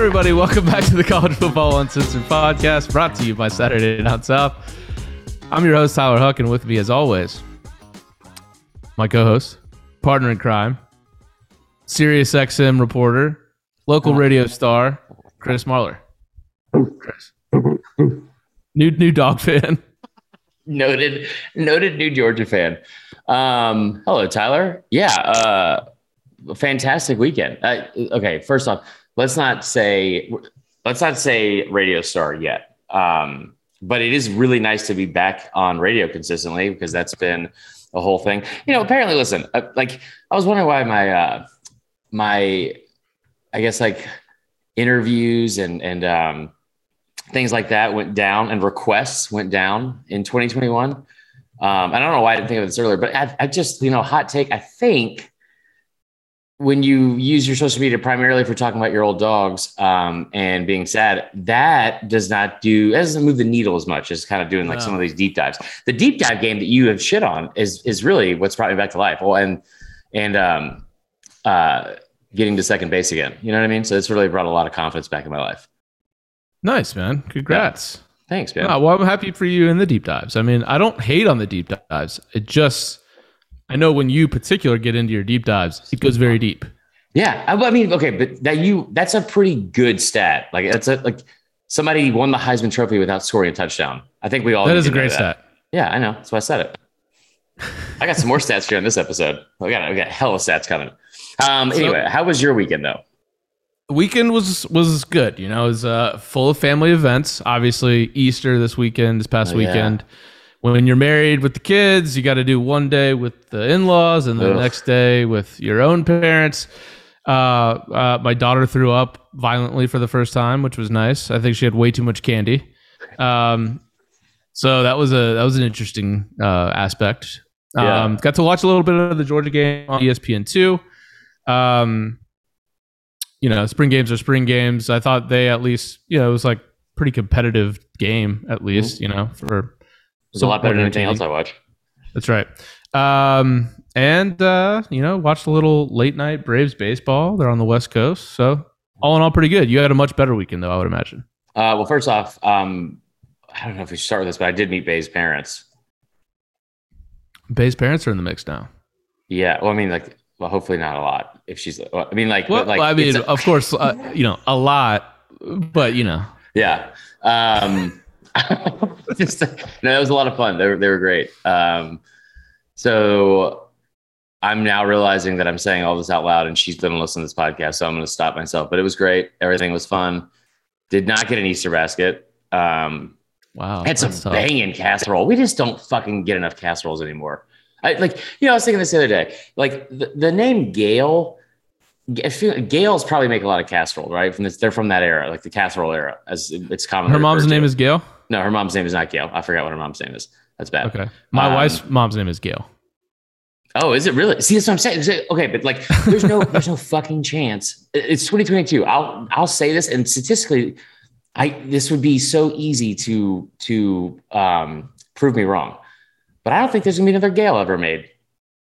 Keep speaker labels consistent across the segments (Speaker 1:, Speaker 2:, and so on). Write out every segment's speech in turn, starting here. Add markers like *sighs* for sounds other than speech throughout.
Speaker 1: everybody. Welcome back to the College Football Uncensored podcast brought to you by Saturday Down South. I'm your host, Tyler Huck, and with me, as always, my co host, partner in crime, Sirius XM reporter, local radio star, Chris Marler. Chris. New, new dog fan. *laughs*
Speaker 2: noted noted New Georgia fan. Um, hello, Tyler. Yeah, uh, fantastic weekend. Uh, okay, first off, let's not say let's not say radio star yet. Um, but it is really nice to be back on radio consistently because that's been a whole thing. You know, apparently, listen, uh, like I was wondering why my uh, my I guess like interviews and and um, things like that went down and requests went down in 2021. Um, I don't know why I didn't think of this earlier, but I, I just, you know, hot take. I think when you use your social media primarily for talking about your old dogs um, and being sad, that does not do, that doesn't move the needle as much as kind of doing like
Speaker 1: Wow.
Speaker 2: some of these deep dives. The deep dive game that you have shit on is is really what's brought me back to life. Well, and and um, uh, getting to second base again. You know what I mean? So it's really brought a lot of confidence back in my life.
Speaker 1: Nice, man. Congrats.
Speaker 2: Thanks, man.
Speaker 1: Ah, well, I'm happy for you in the deep dives. I mean, I don't hate on the deep dives. It just, I know when you particular get into your deep dives, it goes very deep.
Speaker 2: Yeah, I, I mean, okay, but that you that's a pretty good stat. Like that's a like somebody won the Heisman Trophy without scoring a touchdown. I think we all
Speaker 1: That is a great stat.
Speaker 2: Yeah, I know. That's why I said it. *laughs* I got some more stats here on this episode. We got we got hella stats coming. Um,
Speaker 1: So-
Speaker 2: anyway, how was your weekend though?
Speaker 1: weekend was was good. You know, it was uh, full of family events. Obviously, Easter this weekend, this past
Speaker 2: Oh, yeah.
Speaker 1: weekend. When you're married with the kids, you got to do one day with the in-laws, and the
Speaker 2: Ugh.
Speaker 1: next day with your own parents. Uh, uh, my daughter threw up violently for the first time, which was nice. I think she had way too much candy. Um, so that was a that was an interesting uh, aspect.
Speaker 2: Yeah.
Speaker 1: Um, got to watch a little bit of the Georgia game on ESPN two. Um, you know, spring games are spring games. I thought they at least, you know, it was like pretty competitive game at least, you know, for
Speaker 2: It's a lot better than anything else. I watch.
Speaker 1: That's right. Um, and uh, you know, watched a little late night Braves baseball. They're on the West Coast, so all in all, pretty good. You had a much better weekend, though, I would imagine.
Speaker 2: Uh, well, first off, um, I don't know if we should start with this, but I did meet Bay's parents.
Speaker 1: Bay's parents are in the mix now.
Speaker 2: Yeah, well, I mean, like, well, hopefully not a lot. If she's, well, I mean, like,
Speaker 1: Well,
Speaker 2: like,
Speaker 1: I mean,
Speaker 2: a-
Speaker 1: of course, uh, you know, a lot, but you know,
Speaker 2: Yeah. Um, *laughs* just, no, that was a lot of fun. They were, they were great. Um, so I'm now realizing that I'm saying all this out loud and she's going to listen to this podcast. So I'm going to stop myself, but it was great. Everything was fun. Did not get an Easter basket. Um,
Speaker 1: wow,
Speaker 2: had some banging casserole. We just don't fucking get enough casseroles anymore. I like, you know, I was thinking this the other day, like the, the name Gail, Gales probably make a lot of casserole, right? From this, they're from that era, like the casserole era, as it's common.
Speaker 1: Her mom's name is Gail.
Speaker 2: No, her mom's name is not Gail. I forgot what her mom's name is. That's bad.
Speaker 1: Okay, my
Speaker 2: Um,
Speaker 1: wife's mom's name is Gail.
Speaker 2: Oh, is it really? See, that's what I'm saying. Okay, but like, there's no, there's no fucking chance. It's 2022. I'll, I'll say this, and statistically, I this would be so easy to to um, prove me wrong, but I don't think there's gonna be another Gale ever made.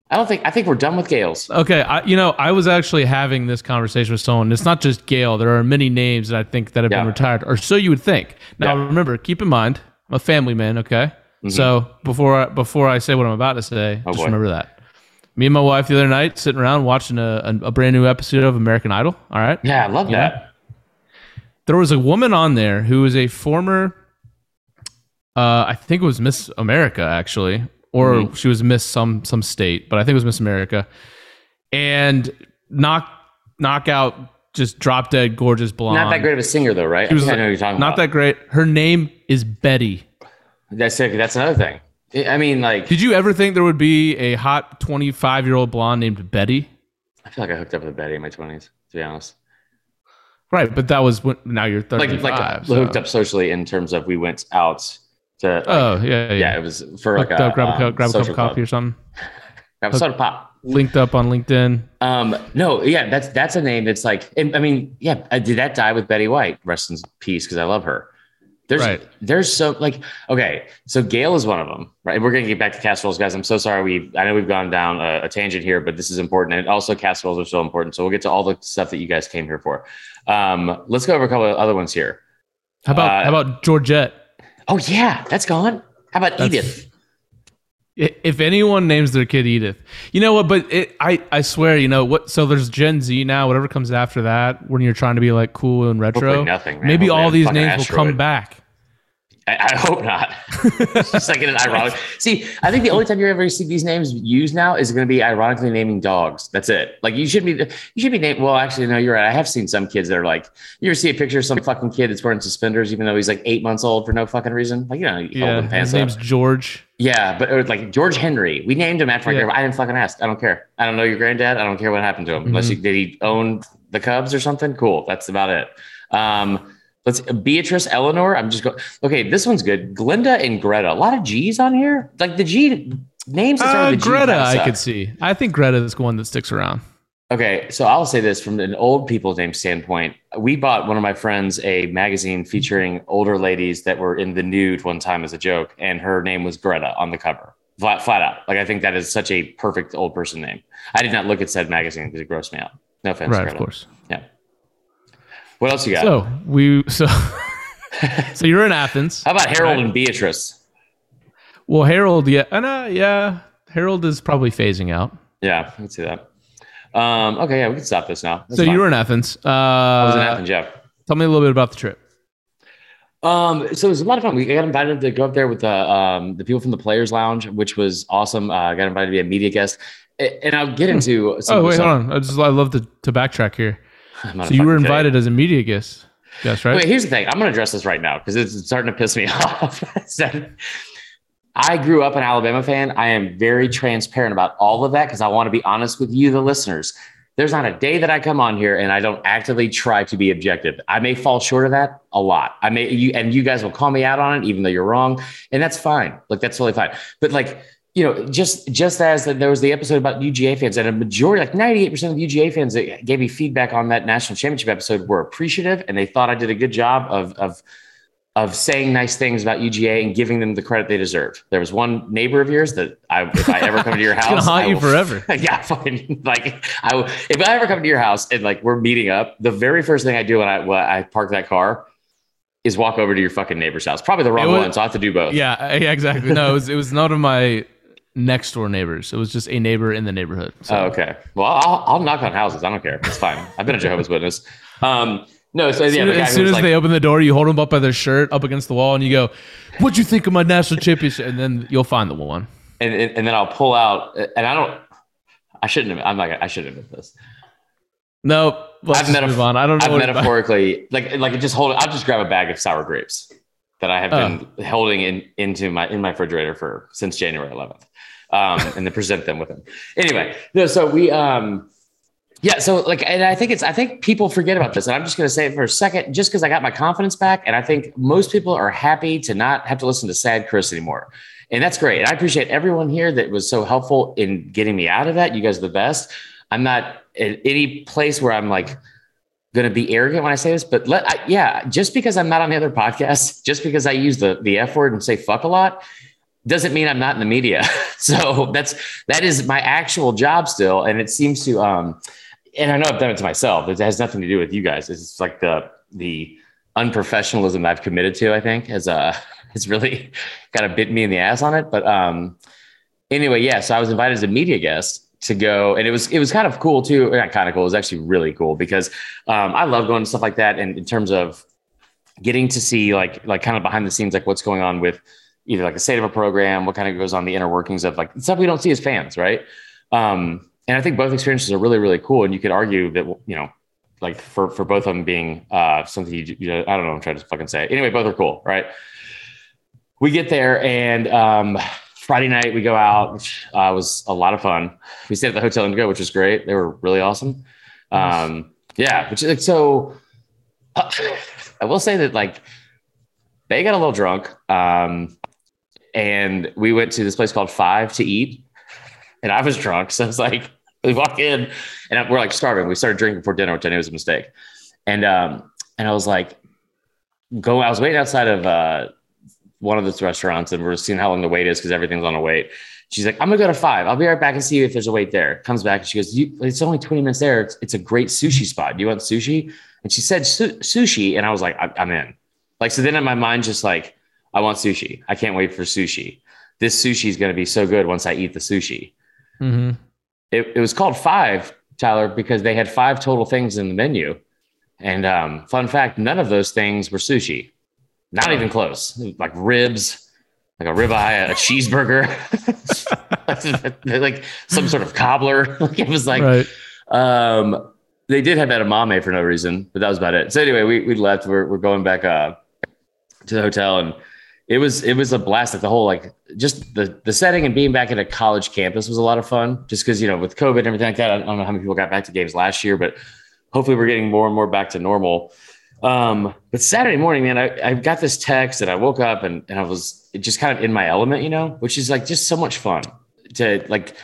Speaker 2: I don't think. I think we're done with Gales.
Speaker 1: Okay, I, you know, I was actually having this conversation with someone. It's not just Gail. There are many names that I think that have been retired, or so you would think. Now,
Speaker 2: Yeah.
Speaker 1: remember, keep in mind, I'm a family man. Okay,
Speaker 2: Mhm.
Speaker 1: so before I, before I say what I'm about to say,
Speaker 2: Oh,
Speaker 1: just
Speaker 2: boy.
Speaker 1: remember that. Me and my wife the other night sitting around watching a, a, a brand new episode of American Idol. All right,
Speaker 2: Yeah, I love
Speaker 1: Yeah.
Speaker 2: that.
Speaker 1: there was a woman on there who was a former, uh, I think it was Miss America actually, or
Speaker 2: Mhm.
Speaker 1: she was Miss some some state, but I think it was Miss America, and knock knockout, just drop dead gorgeous blonde.
Speaker 2: Not that great of a singer though, right?
Speaker 1: She was
Speaker 2: I, think I know you're talking
Speaker 1: Not
Speaker 2: about.
Speaker 1: that great. Her name is Betty.
Speaker 2: That's it. That's another thing. I I mean, like,
Speaker 1: Did you ever think there would be a hot 25 year old blonde named Betty?
Speaker 2: I feel like I hooked up with a Betty in my 20s. To be honest,
Speaker 1: Right, but that was when now you're
Speaker 2: like
Speaker 1: 35.
Speaker 2: like
Speaker 1: so-
Speaker 2: hooked up socially in terms of we went out to. Like,
Speaker 1: Oh yeah, yeah.
Speaker 2: yeah, it was for like a,
Speaker 1: grab a,
Speaker 2: um,
Speaker 1: cup, grab a cup of coffee or something. *laughs*
Speaker 2: Grab a soda pop.
Speaker 1: Linked up on LinkedIn.
Speaker 2: Um, no, yeah, that's that's a name that's like, I mean, yeah, uh, did that die with Betty White? Rest in peace, because I love her. There's
Speaker 1: Right.
Speaker 2: there's so like okay, so Gail is one of them, right? We're gonna get back to casseroles, guys. I'm so sorry we I know we've gone down a, a tangent here, but this is important, and also casseroles are so important. So we'll get to all the stuff that you guys came here for. Um, let's go over a couple of other ones here.
Speaker 1: How about
Speaker 2: Uh,
Speaker 1: how about Georgette?
Speaker 2: Oh yeah, that's gone. How about
Speaker 1: That's-
Speaker 2: Edith?
Speaker 1: If anyone names their kid Edith, you know what? But it, I, I swear, you know what? So there's Gen Z now. Whatever comes after that, when you're trying to be like cool and retro,
Speaker 2: Hopefully nothing. Man.
Speaker 1: maybe
Speaker 2: Hopefully
Speaker 1: all these names will come back.
Speaker 2: I, I hope not. Just like an *laughs* ironic. See, I think the only time you're ever see these names used now is going to be ironically naming dogs. That's it. Like you should be, you should be named. Well, actually, no, you're right. I have seen some kids that are like, you ever see a picture of some fucking kid that's wearing suspenders, even though he's like eight months old for no fucking reason. Like you know, you hold
Speaker 1: Yeah, his
Speaker 2: pants up.
Speaker 1: name's George.
Speaker 2: Yeah, but it was like George Henry. We named him after
Speaker 1: Yeah.
Speaker 2: I didn't fucking ask. I don't care. I don't know your granddad. I don't care what happened to him. Unless
Speaker 1: Mhm.
Speaker 2: he, did he own the Cubs or something? Cool. That's about it. Um, let's Beatrice Eleanor. I'm just going. Okay, this one's good. Glinda and Greta. A lot of G's on here. Like the G names. that
Speaker 1: Uh,
Speaker 2: the
Speaker 1: Greta,
Speaker 2: kinda
Speaker 1: I could see. I think Greta is the one that sticks around.
Speaker 2: Okay, so I'll say this from an old people name standpoint. We bought one of my friends a magazine featuring older ladies that were in the nude one time as a joke, and her name was Greta on the cover, flat, flat out. Like I think that is such a perfect old person name. I did not look at said magazine because it grossed me out. No offense,
Speaker 1: right,
Speaker 2: Greta.
Speaker 1: of course.
Speaker 2: Yeah. What else you got?
Speaker 1: So we so *laughs* so you're in Athens.
Speaker 2: How about Harold
Speaker 1: Right.
Speaker 2: and Beatrice?
Speaker 1: Well, Harold, yeah, and uh, yeah, Harold is probably phasing out.
Speaker 2: Yeah, I can see that. Um, okay, yeah, we can stop this now. That's
Speaker 1: so
Speaker 2: fine.
Speaker 1: you were in Athens. Uh,
Speaker 2: I was in Athens, yeah.
Speaker 1: Tell me a little bit about the trip.
Speaker 2: Um, so it was a lot of fun. We got invited to go up there with the um, the people from the Players Lounge, which was awesome. Uh, I got invited to be a media guest, and I'll get into. Some
Speaker 1: Oh wait,
Speaker 2: stuff-
Speaker 1: hold on. I just I love to, to backtrack here. So you were invited as a media guest, That's right?
Speaker 2: Wait, here's the thing. I'm going to address this right now because it's starting to piss me *laughs* off. I grew up an Alabama fan. I am very transparent about all of that because I want to be honest with you, the listeners. There's not a day that I come on here and I don't actively try to be objective. I may fall short of that a lot. I may you and you guys will call me out on it, even though you're wrong, and that's fine. Like that's totally fine. But like you know, just just as that there was the episode about UGA fans, and a majority, like 98% of UGA fans that gave me feedback on that national championship episode were appreciative, and they thought I did a good job of of of saying nice things about UGA and giving them the credit they deserved. There was one neighbor of yours that I, if I ever come to your *laughs* house,
Speaker 1: gonna haunt
Speaker 2: I
Speaker 1: you forever. *laughs*
Speaker 2: yeah, fucking *laughs* like I will- if I ever come to your house and like we're meeting up, the very first thing I do when I when I park that car is walk over to your fucking neighbor's house. Probably the wrong
Speaker 1: was-
Speaker 2: one, so I have to do both.
Speaker 1: Yeah, yeah, exactly. No, it was it was none of my next door neighbors. It was just a neighbor in the neighborhood. So.
Speaker 2: Oh, okay. Well, I'll, I'll knock on houses. I don't care. It's fine. I've been a Jehovah's Witness. Um, no, so
Speaker 1: As
Speaker 2: yeah,
Speaker 1: soon, as, soon as
Speaker 2: like,
Speaker 1: they open the door, you hold them up by their shirt up against the wall, and you go, "What'd you think of my national championship?" And then you'll find the one.
Speaker 2: and, and, and then I'll pull out, and I don't. I shouldn't have. I'm like I shouldn't have this.
Speaker 1: No, let's
Speaker 2: I've metaf-
Speaker 1: on. I don't know.
Speaker 2: I've metaphorically like like just hold. I'll just grab a bag of sour grapes that I have been holding in into my in my refrigerator for since January 11th, um, and then present them with them. Anyway, no. So we um. Yeah, so like, and I think it's, I think people forget about this, and I'm just going to say it for a second, just because I got my confidence back, and I think most people are happy to not have to listen to sad Chris anymore, and that's great. And I appreciate everyone here that was so helpful in getting me out of that. You guys are the best. I'm not in any place where I'm like going to be arrogant when I say this, but let, I, yeah, just because I'm not on the other podcasts, just because I use the the F word and say fuck a lot, doesn't mean I'm not in the media. *laughs* so that's that is my actual job still, and it seems to um, and I know I've done it to myself. It has nothing to do with you guys. It's like the the unprofessionalism I've committed to. I think has uh *laughs* has really *laughs* kind of bit me in the ass on it. But um, anyway, yeah. So I was invited as a media guest to go, and it was it was kind of cool too. Not kind of cool. It was actually really cool because um, I love going to stuff like that. And in terms of getting to see like like kind of behind the scenes, like what's going on with either like the state of a program, what kind of goes on the inner workings of like stuff we don't see as fans, right? Um, and I think both experiences are really really cool. And you could argue that you know. Like for, for both of them being uh, something you, you know, I don't know, I'm trying to fucking say. Anyway, both are cool, right? We get there and um, Friday night we go out, which uh, was a lot of fun. We stayed at the Hotel Indigo, which was great. They were really awesome. Um, yeah, which is like so. uh, *laughs* I will say that like they got a little drunk, um, and we went to this place called Five to eat, and I was drunk, so I was like *laughs* we walk in and we're like starving. We started drinking before dinner, which I knew was a mistake, and um, and I was like, go. I was waiting outside of uh, one of those restaurants, and we're seeing how long the wait is because everything's on a wait. She's like, I'm gonna go to five. I'll be right back and see if there's a wait there. Comes back and she goes, It's only 20 minutes there. It's, it's, a great sushi spot. Do you want sushi? And she said su- sushi, and I was like, I'm in. Like so. Then in my mind, just like, I want sushi. I can't wait for sushi. This sushi is gonna be so good once I eat the sushi. Mm-hmm. It, it was called Five, Tyler, because they had five total things in the menu. And um, fun fact, none of those things were sushi. Not even close. Like ribs, like a ribeye, a *laughs* cheeseburger, *laughs* like some sort of cobbler. *laughs* Like it was like, right. um, they did have edamame for no reason, but that was about it. So anyway, we, we left. We're, we're going back uh, to the hotel and it was it was a blast. Like the whole like just the the setting and being back at a college campus was a lot of fun. Just because you know with COVID and everything like that, I don't know how many people got back to games last year, but hopefully we're getting more and more back to normal. Um, but Saturday morning, man, I, I got this text and I woke up and, and I was just kind of in my element, you know, which is like just so much fun to like.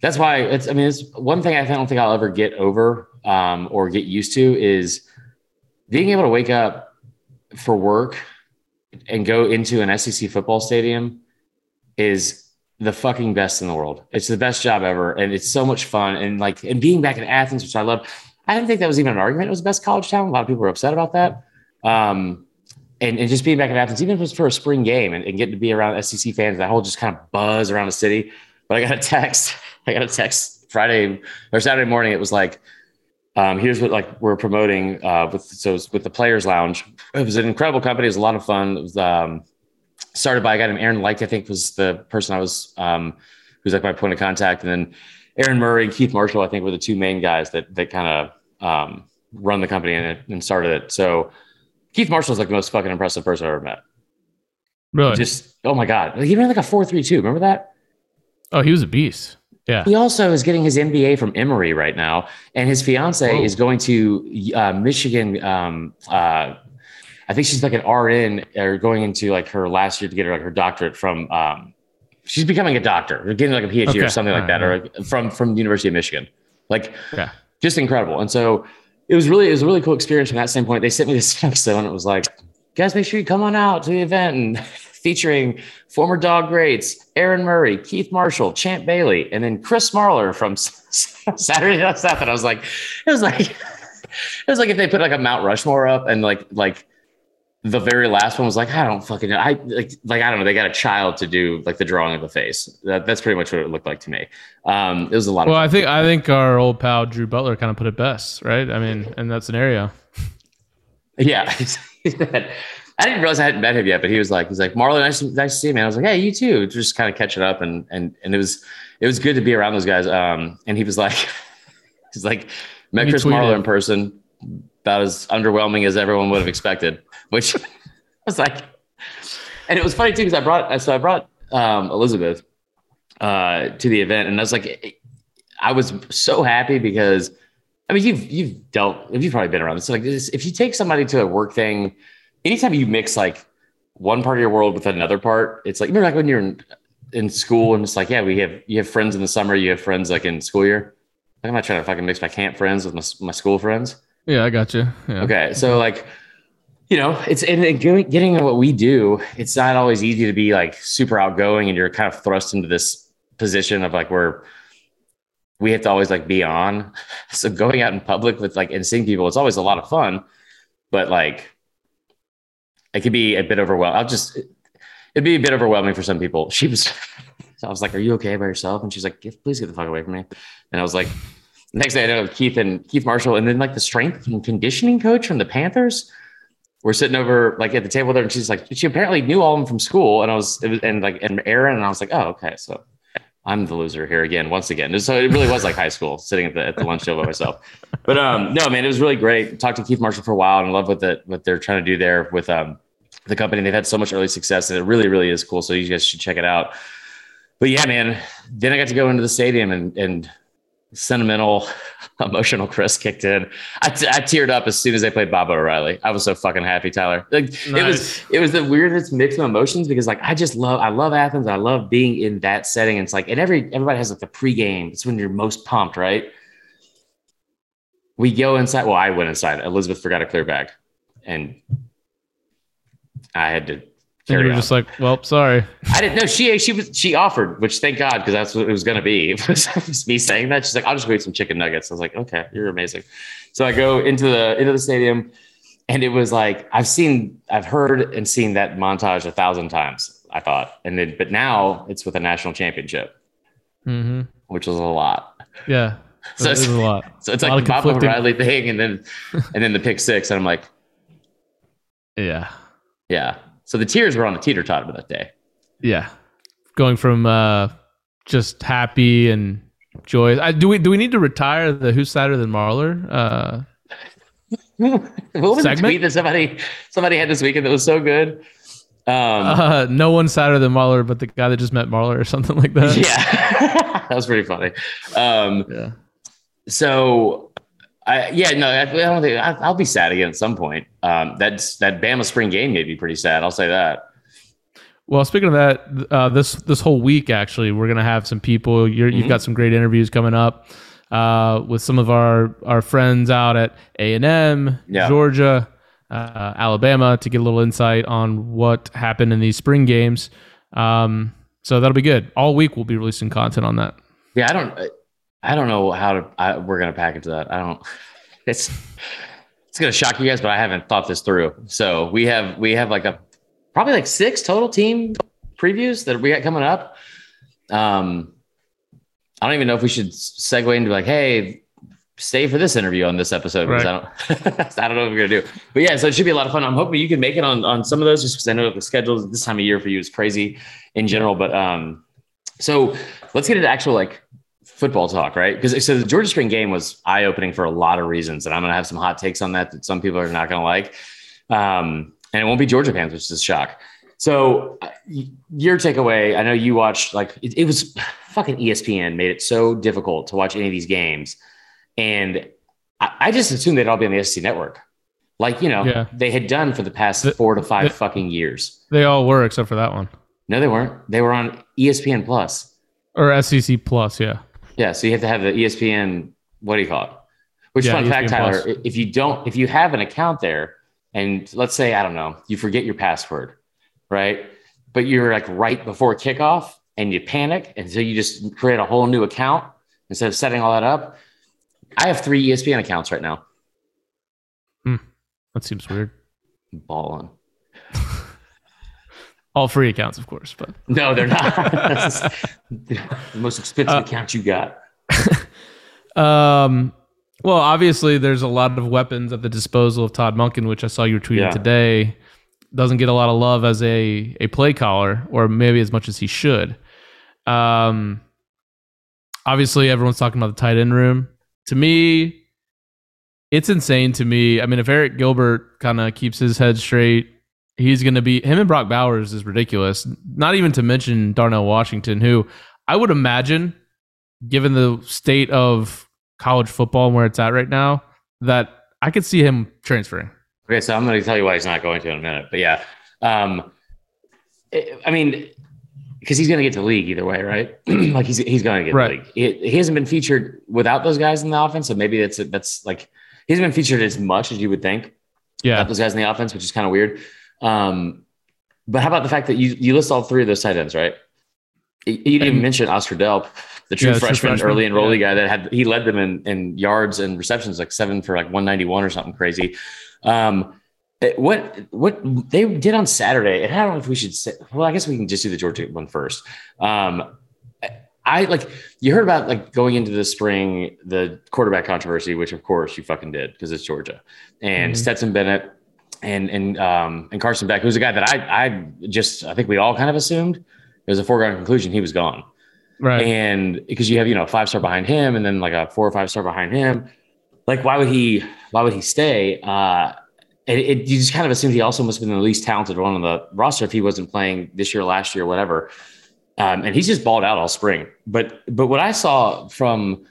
Speaker 2: That's why it's. I mean, it's one thing I don't think I'll ever get over um, or get used to is being able to wake up for work and go into an SEC football stadium is the fucking best in the world. It's the best job ever, and it's so much fun. And like, and being back in Athens, which I love. I didn't think that was even an argument. It was the best college town. A lot of people were upset about that. Um, and, and just being back in Athens, even if it was for a spring game and, and getting to be around SEC fans, that whole just kind of buzz around the city. But I got a text. *laughs* I got a text Friday or Saturday morning. It was like, um, here's what like we're promoting uh, with so with the Players Lounge. It was an incredible company. It was a lot of fun. It was um, started by a guy named Aaron Like, I think was the person I was um, who's like my point of contact, and then Aaron Murray and Keith Marshall, I think, were the two main guys that that kind of um, run the company and, and started it. So Keith Marshall is like the most fucking impressive person I've ever met.
Speaker 1: Really?
Speaker 2: Just oh my god, he ran like a four three two. Remember that?
Speaker 1: Oh, he was a beast. Yeah.
Speaker 2: He also is getting his MBA from Emory right now, and his fiance Whoa. is going to uh, Michigan. Um, uh, I think she's like an RN or going into like her last year to get her like her doctorate from. Um, she's becoming a doctor, or getting like a PhD okay. or something like that, or from from the University of Michigan. Like, yeah. just incredible. And so it was really it was a really cool experience from that standpoint. They sent me this *laughs* text and it was like, guys, make sure you come on out to the event and *laughs* featuring former dog greats Aaron Murray, Keith Marshall, Champ Bailey, and then Chris Marler from Saturday Night Stuff. And I was like, it was like, *laughs* it was like if they put like a Mount Rushmore up and like like the very last one was like, I don't fucking know. I like like I don't know. They got a child to do like the drawing of the face. That, that's pretty much what it looked like to me. Um, it was a lot.
Speaker 1: Well,
Speaker 2: I
Speaker 1: think I think our old pal Drew Butler kind of put it best, right? I mean, in that scenario.
Speaker 2: Yeah. *laughs* I didn't realize I hadn't met him yet, but he was like, he's like, Marlon, nice, nice to see you, man. I was like, hey, you too. Just kind of catching up, and and and it was it was good to be around those guys. Um, and he was like, *laughs* he's like, met Chris Marler in person, about as underwhelming as everyone would have expected. *laughs* Which I was like, and it was funny too because I brought so I brought um, Elizabeth uh, to the event, and I was like, I was so happy because. I mean, you've you've dealt, if you've probably been around this. Like, if you take somebody to a work thing, anytime you mix like one part of your world with another part, it's like remember like when you're in, in school and it's like, yeah, we have you have friends in the summer, you have friends like in school year. Like, I'm not trying to fucking mix my camp friends with my, my school friends.
Speaker 1: Yeah, I got you. Yeah.
Speaker 2: Okay, so like, you know, it's and getting what we do. It's not always easy to be like super outgoing, and you're kind of thrust into this position of like where we have to always like be on. *laughs* So going out in public with like and seeing people, it's always a lot of fun, but like it could be a bit overwhelming. I'll just, it'd be a bit overwhelming for some people. *laughs* She was, I was like, are you okay by yourself? And she's like, please get the fuck away from me. And I was like, next day I know Keith and Keith Marshall, and then like the strength and conditioning coach from the Panthers. We're sitting over like at the table there, and she's like, she apparently knew all of them from school, and I was, was, and like, and Aaron, and I was like, oh, okay, so I'm the loser here again, once again. So it really was like high school, sitting at the at the lunch table by myself. But um, no, man, it was really great. Talked to Keith Marshall for a while, and I love what the what they're trying to do there with um the company. They've had so much early success, and it really, really is cool. So you guys should check it out. But yeah, man, then I got to go into the stadium and and sentimental, *laughs* emotional Chris kicked in. I, t- I teared up as soon as they played Baba O'Riley. I was so fucking happy, Tyler. Like nice. it was, it was the weirdest mix of emotions because like I just love, I love Athens. I love being in that setting. It's like, and every everybody has like the pregame. It's when you're most pumped, right? We go inside. Well, I went inside. Elizabeth forgot a clear bag, and I had to
Speaker 1: You were
Speaker 2: on.
Speaker 1: just like, well, sorry.
Speaker 2: I didn't know she she was she offered, which thank God because that's what it was gonna be. *laughs* It was just me saying that. She's like, I'll just go eat some chicken nuggets. I was like, okay, you're amazing. So I go into the into the stadium, and it was like I've seen, I've heard and seen that montage a thousand times. I thought, and then but now it's with a national championship,
Speaker 1: hmm
Speaker 2: which was a lot.
Speaker 1: Yeah.
Speaker 2: So it's-
Speaker 1: a lot. *laughs*
Speaker 2: So it's
Speaker 1: A
Speaker 2: like the Bob O'Reilly thing, and then and then the pick six, and I'm like,
Speaker 1: Yeah.
Speaker 2: yeah. So the tears were on the teeter totter that day.
Speaker 1: Yeah. Going from uh just happy and joy. I, do we do we need to retire the Who's Sadder Than Marler? Uh
Speaker 2: what was the tweet that somebody somebody had this weekend that was so good? Um,
Speaker 1: uh no one's sadder than Marler but the guy that just met Marler or something like that.
Speaker 2: yeah, *laughs* that was pretty funny. Um,
Speaker 1: Yeah.
Speaker 2: so, I yeah no, I, I don't think I, I'll be sad again at some point. Um, that's that Bama spring game made me pretty sad. I'll say that.
Speaker 1: Well, speaking of that, uh, this this whole week actually, we're gonna have some people. You're,
Speaker 2: Mhm.
Speaker 1: You've got some great interviews coming up uh, with some of our our friends out at A and M. Georgia, uh, Alabama, to get a little insight on what happened in these spring games. Um, so that'll be good. All week we'll be releasing content on that.
Speaker 2: Yeah, I don't I don't know how to I, we're gonna package that. I don't. It's it's gonna shock you guys, but I haven't thought this through. So we have we have like a probably like six total team previews that we got coming up. Um, I don't even know if we should segue into like, hey, stay for this interview on this episode because I don't *laughs* I don't know what we're gonna do. But yeah, so it should be a lot of fun. I'm hoping you can make it on on some of those just because I know the schedule this time of year for you is crazy in general. But um, so let's get into actual like football talk, right? Because so the Georgia spring game was eye opening for a lot of reasons, and I'm gonna have some hot takes on that that some people are not gonna like. Um, and it won't be Georgia fans, which is a shock. So uh, your takeaway, I know you watched like it, it was *sighs* fucking ESPN made it so difficult to watch any of these games, and I, I just assumed they'd all be on the SEC network, like you know
Speaker 1: Yeah.
Speaker 2: they had done for the past
Speaker 1: The-
Speaker 2: four to five
Speaker 1: the-
Speaker 2: fucking years.
Speaker 1: They all were except for that one
Speaker 2: No, they weren't. They were on ESPN Plus.
Speaker 1: or SEC Plus. Yeah.
Speaker 2: Yeah, so you have to have the ESPN. What do you call it? Which
Speaker 1: Yeah,
Speaker 2: fun fact,
Speaker 1: ESPN
Speaker 2: Tyler?
Speaker 1: Plus.
Speaker 2: If you don't, if you have an account there, and let's say I don't know, you forget your password, right? But you're like right before kickoff, and you panic, and so you just create a whole new account instead of setting all that up. I have three ESPN accounts right now. Hmm.
Speaker 1: That seems weird.
Speaker 2: Balling. *laughs*
Speaker 1: All free accounts, of course, but *laughs*
Speaker 2: No, they're not. *laughs* The most expensive
Speaker 1: Uh,
Speaker 2: account you got. *laughs*
Speaker 1: Um, well, obviously, there's a lot of weapons at the disposal of Todd Monken, which I saw you were tweeting
Speaker 2: Yeah.
Speaker 1: today. Doesn't get a lot of love as a a play caller, or maybe as much as he should. Um, obviously, everyone's talking about the tight end room. To me, it's insane. To me, I mean, if Arik Gilbert kind of keeps his head straight, he's going to be him and Brock Bowers is ridiculous. Not even to mention Darnell Washington, who I would imagine given the state of college football and where it's at right now, that I could see him transferring.
Speaker 2: Okay, so I'm going to tell you why he's not going to in a minute. But yeah, um, I- I mean, because he's going to get to league either way, right? *clears throat* like he's he's going to get
Speaker 1: Right.
Speaker 2: league. He, he hasn't been featured without those guys in the offense, so maybe that's that's like he hasn't been featured as much as you would think
Speaker 1: Yeah.
Speaker 2: those guys in the offense, which is kind of weird. Um, but how about the fact that you you list all three of those tight ends, right? You didn't even mention Oscar Delp, the true
Speaker 1: Yeah, the true
Speaker 2: freshman,
Speaker 1: freshman,
Speaker 2: early enrollee guy that had he led them in, in yards and receptions like seven for like 191 or something crazy. Um, it- what what they did on Saturday, and I don't know if we should say. Well, I guess we can just do the Georgia one first. Um, I like you heard about like going into the spring the quarterback controversy, which of course you fucking did because it's Georgia, and
Speaker 1: Mhm.
Speaker 2: Stetson Bennett and and um and Carson Beck, who's a guy that I I just I think we all kind of assumed it was a foregone conclusion he was gone,
Speaker 1: Right.
Speaker 2: and because you have you know five star behind him and then like a four or five star behind him, like why would he why would he stay? Uh, it, it you just kind of assumed he also must have been the least talented one on the roster if he wasn't playing this year, last year, whatever. Um, and he's just balled out all spring. But but what I saw from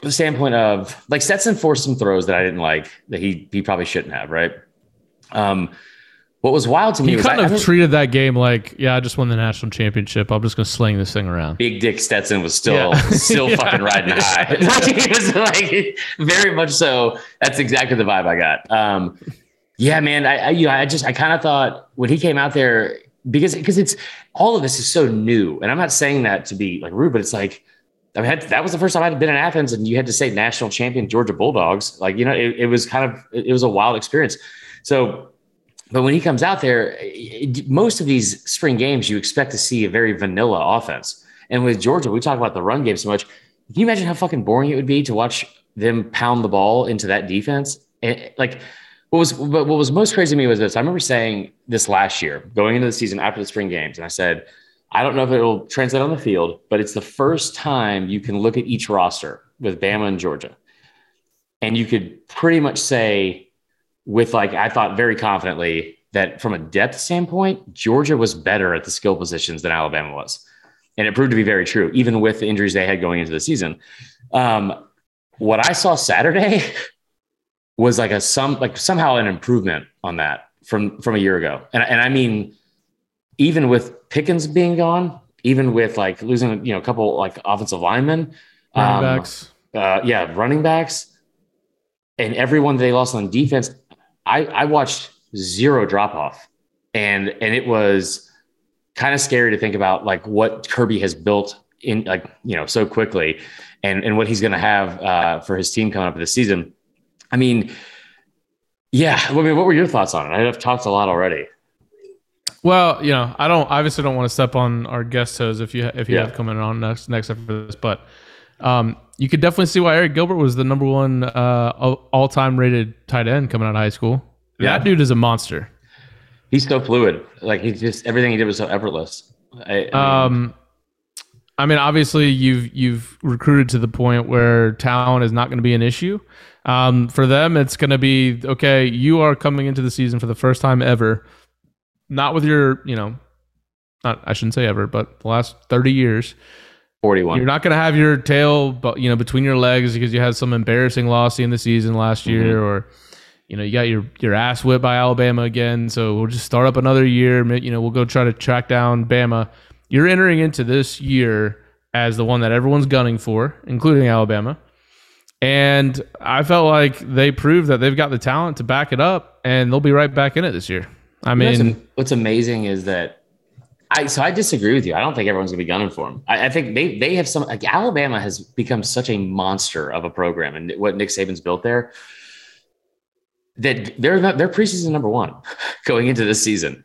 Speaker 2: the standpoint of like Stetson forced some throws that I didn't like that he he probably shouldn't have, right? Um, what was wild to me
Speaker 1: he
Speaker 2: was
Speaker 1: kind
Speaker 2: I- I
Speaker 1: of
Speaker 2: don't-
Speaker 1: treated that game like, yeah, I just won the national championship. I'm just going to sling this thing around.
Speaker 2: Big Dick Stetson was still
Speaker 1: Yeah. *laughs*
Speaker 2: still
Speaker 1: Yeah. *laughs*
Speaker 2: fucking riding high. *laughs* Like, he was like very much so. That's exactly the vibe I got. Um, Yeah, man. I, I you know, I just I kind of thought when he came out there because because it's all of this is so new, and I'm not saying that to be like rude, but it's like I mean that was the first time I'd been in Athens, and you had to say national champion Georgia Bulldogs. Like you know, it, it was kind of it was a wild experience. So, but when he comes out there, most of these spring games you expect to see a very vanilla offense, and with Georgia, we talk about the run game so much. Can you imagine how fucking boring it would be to watch them pound the ball into that defense? And like what was what was most crazy to me was this. I remember saying this last year, going into the season after the spring games, and I said, I don't know if it will translate on the field, but it's the first time you can look at each roster with Bama and Georgia, and you could pretty much say, with like I thought very confidently that from a depth standpoint, Georgia was better at the skill positions than Alabama was, and it proved to be very true, even with the injuries they had going into the season. Um, what I saw Saturday *laughs* was like a some like somehow an improvement on that from from a year ago. And and I mean, even with Pickens being gone, even with like losing you know a couple like offensive linemen,
Speaker 1: running um, backs,
Speaker 2: uh, yeah, running backs, and everyone they lost on defense, I I watched zero drop off, and and it was kind of scary to think about like what Kirby has built in like you know so quickly, and and what he's going to have uh, for his team coming up this season I mean, yeah. I mean, what were your thoughts on it? I've talked a lot already.
Speaker 1: Well, you know, I don't obviously don't want to step on our guest toes if you if you yeah. have coming on next next after this, but um, you could definitely see why Arik Gilbert was the number one uh, all time rated tight end coming out of high school. Yeah. That dude is a monster.
Speaker 2: He's so fluid. Like he just everything he did was so effortless. I,
Speaker 1: I mean, um, I mean, obviously you've you've recruited to the point where talent is not going to be an issue. Um, for them, it's going to be okay. You are coming into the season for the first time ever, not with your, you know, not I shouldn't say ever, but the last thirty years.
Speaker 2: 41.
Speaker 1: You're not going to have your tail, you know, between your legs because you had some embarrassing loss in the season last year, mm-hmm. or you know, you got your your ass whipped by Alabama again. So we'll just start up another year. You know, we'll go try to track down Bama. You're entering into this year as the one that everyone's gunning for, including Alabama. And I felt like they proved that they've got the talent to back it up, and they'll be right back in it this year. I mean,
Speaker 2: what's, what's amazing is that I so I disagree with you. I don't think everyone's gonna be gunning for them. I, I, think they they have some like Alabama has become such a monster of a program, and what Nick Saban's built there that they're not they're preseason number one *laughs* going into this season.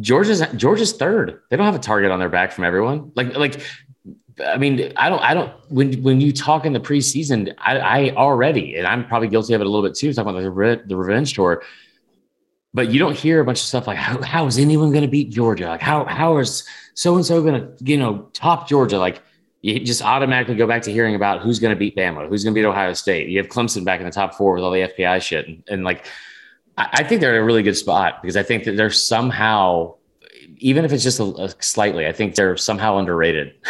Speaker 2: Georgia's Georgia's third. They don't have a target on their back from everyone. Like like I mean, I don't, I don't, when, when you talk in the preseason, I, I already, and I'm probably guilty of it a little bit too, talking about the, the revenge tour, but you don't hear a bunch of stuff like, how, how is anyone going to beat Georgia? Like, how, how is so-and-so going to, you know, top Georgia? Like, you just automatically go back to hearing about who's going to beat Bama, who's going to beat Ohio State. You have Clemson back in the top four with all the FPI shit. And, and like, I, I think they're in a really good spot because I think that they're somehow, even if it's just a, a slightly, I think they're somehow underrated. *laughs*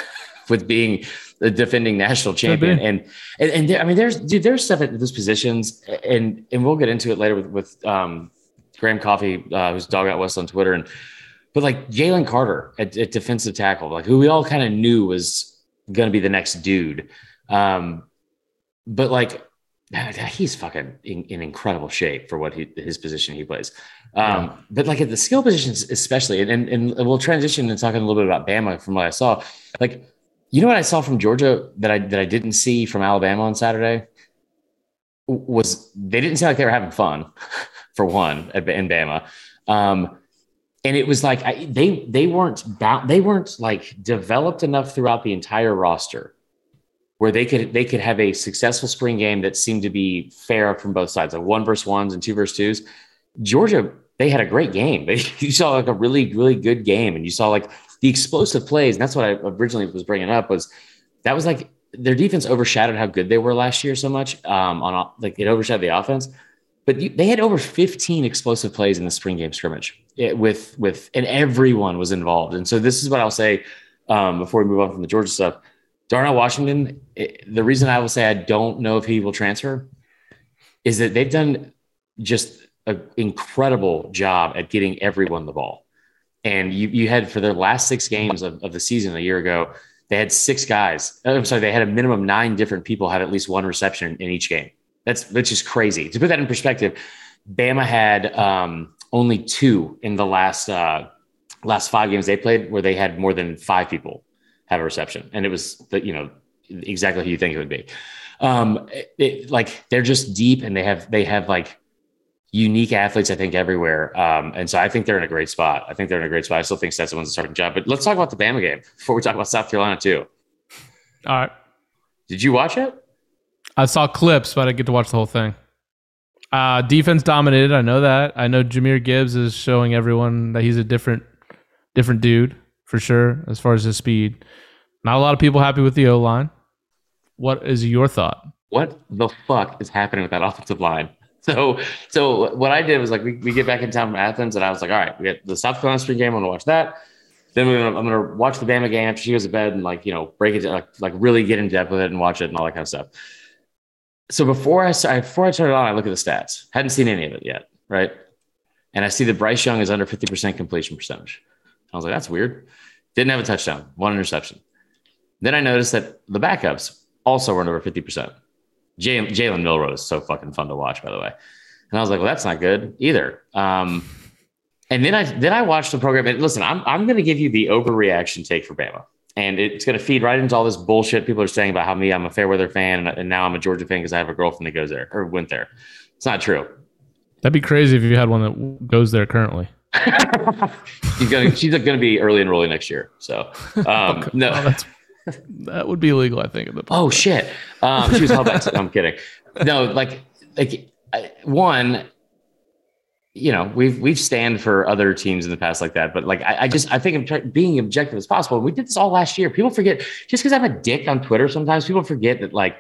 Speaker 2: with being the defending national champion. And and, and there, I mean, there's dude, there's stuff at those positions, and and we'll get into it later with with um, Graham Coffee, uh, who's Dog Out West on Twitter, and but like Jalen Carter at, at, defensive tackle, like who we all kind of knew was going to be the next dude. Um, but like *sighs* he's fucking in, in, incredible shape for what he, his position he plays. Um, yeah. But like at the skill positions, especially, and, and, and we'll transition and talking a little bit about Bama from what I saw. Like you know what I saw from Georgia that I that I didn't see from Alabama on Saturday was they didn't seem like they were having fun, *laughs* for one, in Bama, um, and it was like I, they they weren't they weren't like developed enough throughout the entire roster where they could they could have a successful spring game that seemed to be fair from both sides, like one versus ones and two versus twos. Georgia, they had a great game. *laughs* You saw like a really really good game, and you saw like the explosive plays, and that's what I originally was bringing up was that was like their defense overshadowed how good they were last year so much. Um, on like it overshadowed the offense, but they had over 15 explosive plays in the spring game scrimmage it, with with and everyone was involved. And so this is what I'll say um, before we move on from the Georgia stuff. Darnell Washington, it, the reason I will say I don't know if he will transfer is that they've done just an incredible job at getting everyone the ball. And you, you had for their last six games of, of the season a year ago, they had six guys. I'm sorry, they had a minimum nine different people have at least one reception in each game. That's that's just crazy. To put that in perspective, Bama had um, only two in the last uh, last five games they played where they had more than five people have a reception, and it was the you know exactly who you think it would be. Um, it, it, like they're just deep, and they have they have like unique athletes, I think, everywhere. Um, and so I think they're in a great spot. I think they're in a great spot. I still think Stetson's a starting job. But let's talk about the Bama game *laughs* before we talk about South Carolina too.
Speaker 1: All right.
Speaker 2: Did you watch it?
Speaker 1: I saw clips, but I get to watch the whole thing. Uh, defense dominated. I know that. I know Jahmyr Gibbs is showing everyone that he's a different, different dude for sure as far as his speed. Not a lot of people happy with the O line. What is your thought?
Speaker 2: What the fuck is happening with that *laughs* offensive line? So, so what I did was like we, we get back in town from Athens, and I was like, all right, we get the South Carolina game. I'm gonna watch that. Then gonna, I'm gonna watch the Bama game after she goes to bed and like you know break it like like really get in depth with it and watch it and all that kind of stuff. So before I before I turn it on, I look at the stats. Hadn't seen any of it yet, right? And I see that Bryce Young is under 50% completion percentage. I was like, that's weird. Didn't have a touchdown, one interception. Then I noticed that the backups also weren't over 50%. Jalen Milroe is so fucking fun to watch, by the way. And I was like, well, that's not good either. Um, and then I then I watched the program. And listen, I'm I'm going to give you the overreaction take for Bama, and it's going to feed right into all this bullshit people are saying about how me I'm a Fairweather fan and, now I'm a Georgia fan because I have a girlfriend that goes there or went there. It's not true.
Speaker 1: That'd be crazy if you had one that goes there currently. *laughs*
Speaker 2: she's she's gonna be early enrolling next year. So um, *laughs* no.
Speaker 1: Oh, that would be illegal, I think.
Speaker 2: At the oh shit! Um, she was held back. I'm kidding. No, like like one, you know, we've we've stand for other teams in the past like that, but like I, I just I think I'm being objective as possible. We did this all last year. People forget just because I'm a dick on Twitter. Sometimes people forget that like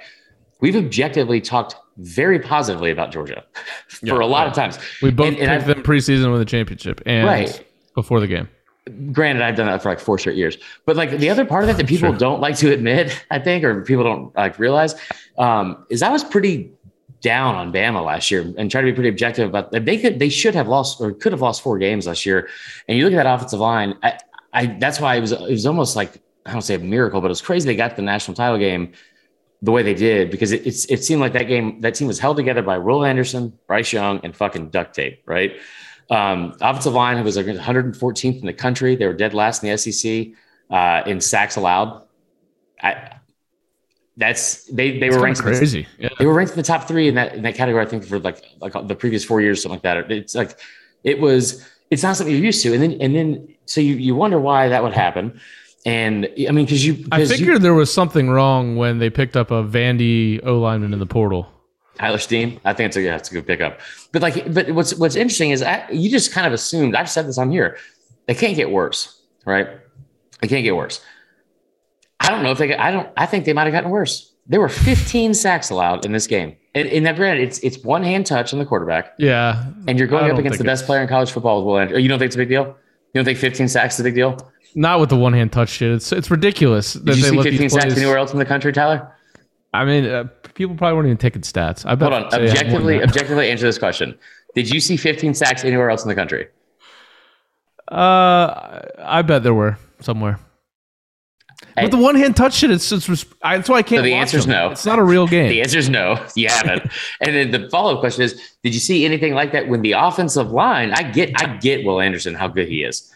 Speaker 2: we've objectively talked very positively about Georgia *laughs* for yeah, a lot yeah. of times.
Speaker 1: We both and, and picked them preseason with a championship and right. before the game
Speaker 2: granted i've done that for like four straight years but like the other part of it that people sure. don't like to admit i think or people don't like realize um, is i was pretty down on bama last year and try to be pretty objective about that they could they should have lost or could have lost four games last year and you look at that offensive line i, I that's why it was it was almost like i don't say a miracle but it was crazy they got the national title game the way they did because it, it's, it seemed like that game that team was held together by Will Anderson, Bryce Young, and fucking duct tape, right? Um, offensive line was like 114th in the country. They were dead last in the SEC uh, in sacks allowed. I, that's they they were ranked
Speaker 1: crazy.
Speaker 2: The, yeah. They were ranked in the top three in that in that category. I think for like like the previous four years, something like that. It's like it was. It's not something you're used to, and then and then so you you wonder why that would happen. And I mean, because you,
Speaker 1: I figured you, there was something wrong when they picked up a Vandy O lineman in the portal.
Speaker 2: Tyler Steen. I think it's a yeah, it's a good pickup. But like, but what's what's interesting is I, you just kind of assumed. I've said this on here. They can't get worse, right? They can't get worse. I don't know if they. I don't. I think they might have gotten worse. There were 15 sacks allowed in this game. And, and that granted, it's it's one hand touch on the quarterback.
Speaker 1: Yeah.
Speaker 2: And you're going up against the best player in college football with Will. You don't think it's a big deal? You don't think 15 sacks is a big deal?
Speaker 1: Not with the one hand touch shit. It's it's ridiculous.
Speaker 2: Did you see 15 sacks anywhere else in the country, Tyler?
Speaker 1: I mean, uh, people probably weren't even taking stats. I bet.
Speaker 2: Hold on. Objectively, objectively answer this question. Did you see 15 sacks anywhere else in the country?
Speaker 1: Uh, I bet there were somewhere. But the one hand touch shit, it's, it's that's why I can't. So
Speaker 2: the answer is no.
Speaker 1: It's not a real game.
Speaker 2: the answer is no. You haven't. *laughs* and then the follow up question is: Did you see anything like that when the offensive line? I get, I get Will Anderson how good he is.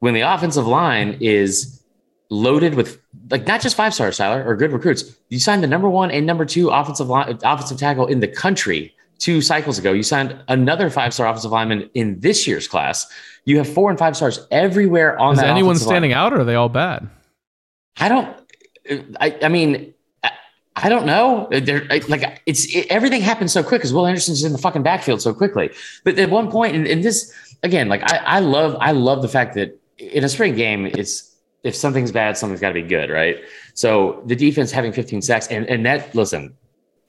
Speaker 2: When the offensive line is loaded with like not just five stars, Tyler, or good recruits. You signed the number one and number two offensive line, offensive tackle in the country two cycles ago. You signed another five star offensive lineman in this year's class. You have four and five stars everywhere on
Speaker 1: Is
Speaker 2: that.
Speaker 1: anyone standing line. out, or are they all bad?
Speaker 2: I don't. I, I mean, I don't know. They're like it's it, everything happens so quick because Will Anderson's in the fucking backfield so quickly. But at one point, and, in this again, like I, I love, I love the fact that in a spring game, it's if something's bad, something's got to be good, right? So the defense having 15 sacks and and that listen,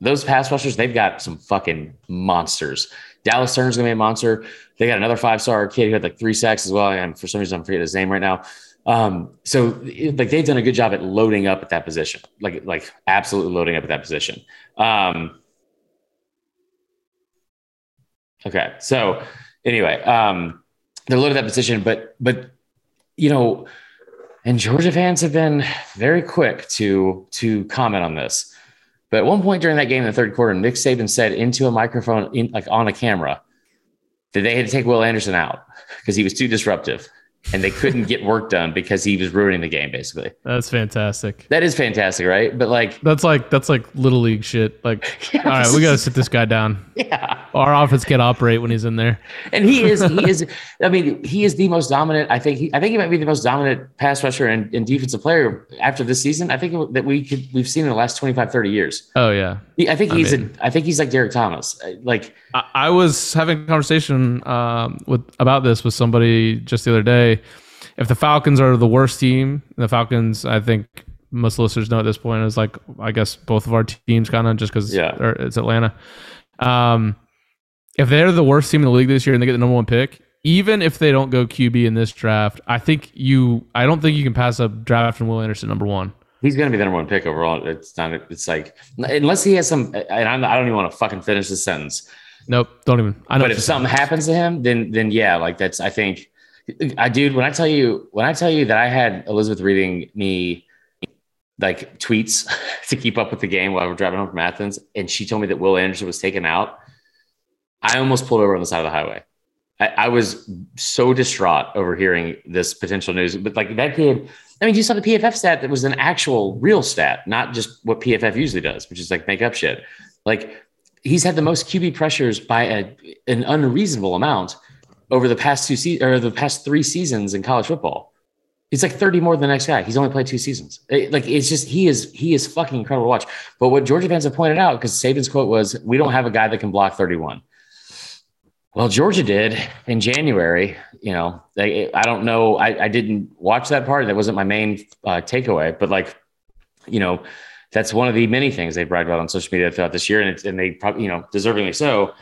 Speaker 2: those pass rushers, they've got some fucking monsters. Dallas Turner's gonna be a monster. They got another five star kid who had like three sacks as well. And for some reason, I'm forgetting his name right now. Um, so like they've done a good job at loading up at that position, like like absolutely loading up at that position. Um, okay, so anyway, um, they're loaded that position, but but you know and Georgia fans have been very quick to to comment on this. But at one point during that game in the third quarter, Nick Saban said into a microphone, in, like on a camera, that they had to take Will Anderson out because he was too disruptive and they couldn't get work done because he was ruining the game basically.
Speaker 1: That's fantastic.
Speaker 2: That is fantastic, right? But like
Speaker 1: That's like that's like little league shit. Like, *laughs*
Speaker 2: Yeah,
Speaker 1: all right, we got to sit this guy down.
Speaker 2: yeah.
Speaker 1: Our offense can't operate when he's in there.
Speaker 2: And he is he is *laughs* I mean, he is the most dominant. I think he I think he might be the most dominant pass rusher and, and defensive player after this season. I think that we could we've seen in the last 25 30 years.
Speaker 1: Oh yeah.
Speaker 2: I think
Speaker 1: I
Speaker 2: he's
Speaker 1: mean-
Speaker 2: a, I think he's like Derrick Thomas. Like
Speaker 1: I, I was having a conversation um, with about this with somebody just the other day. If the Falcons are the worst team, the Falcons, I think most listeners know at this point is like I guess both of our teams kind of just because
Speaker 2: Yeah.
Speaker 1: it's Atlanta. Um, if they're the worst team in the league this year and they get the number one pick, even if they don't go QB in this draft, I think you, I don't think you can pass up draft drafting Will Anderson number one.
Speaker 2: he's going to be the number one pick overall. It's not. It's like unless he has some. And I'm, I don't even want to fucking finish the sentence.
Speaker 1: Nope, don't even. I know.
Speaker 2: But if something happens to him, then then yeah, like that's. I think. I dude, when I tell you when I tell you that I had Elizabeth reading me like tweets *laughs* to keep up with the game while we we're driving home from Athens, and she told me that Will Anderson was taken out. I almost pulled over on the side of the highway. I, I was so distraught over hearing this potential news. But like that kid, I mean, you saw the PFF stat that was an actual real stat, not just what PFF usually does, which is like make up shit. Like he's had the most QB pressures by a, an unreasonable amount over the past two se- or the past three seasons in college football. He's like 30 more than the next guy. He's only played two seasons. It- like it's just he is he is fucking incredible to watch. But what Georgia fans have pointed out, because Saban's quote was, "We don't have a guy that can block 31." Well, Georgia did in January. You know, they, I don't know. I, I didn't watch that part. That wasn't my main uh, takeaway. But like, you know, that's one of the many things they've bragged about on social media throughout this year, and and they probably, you know, deservingly so.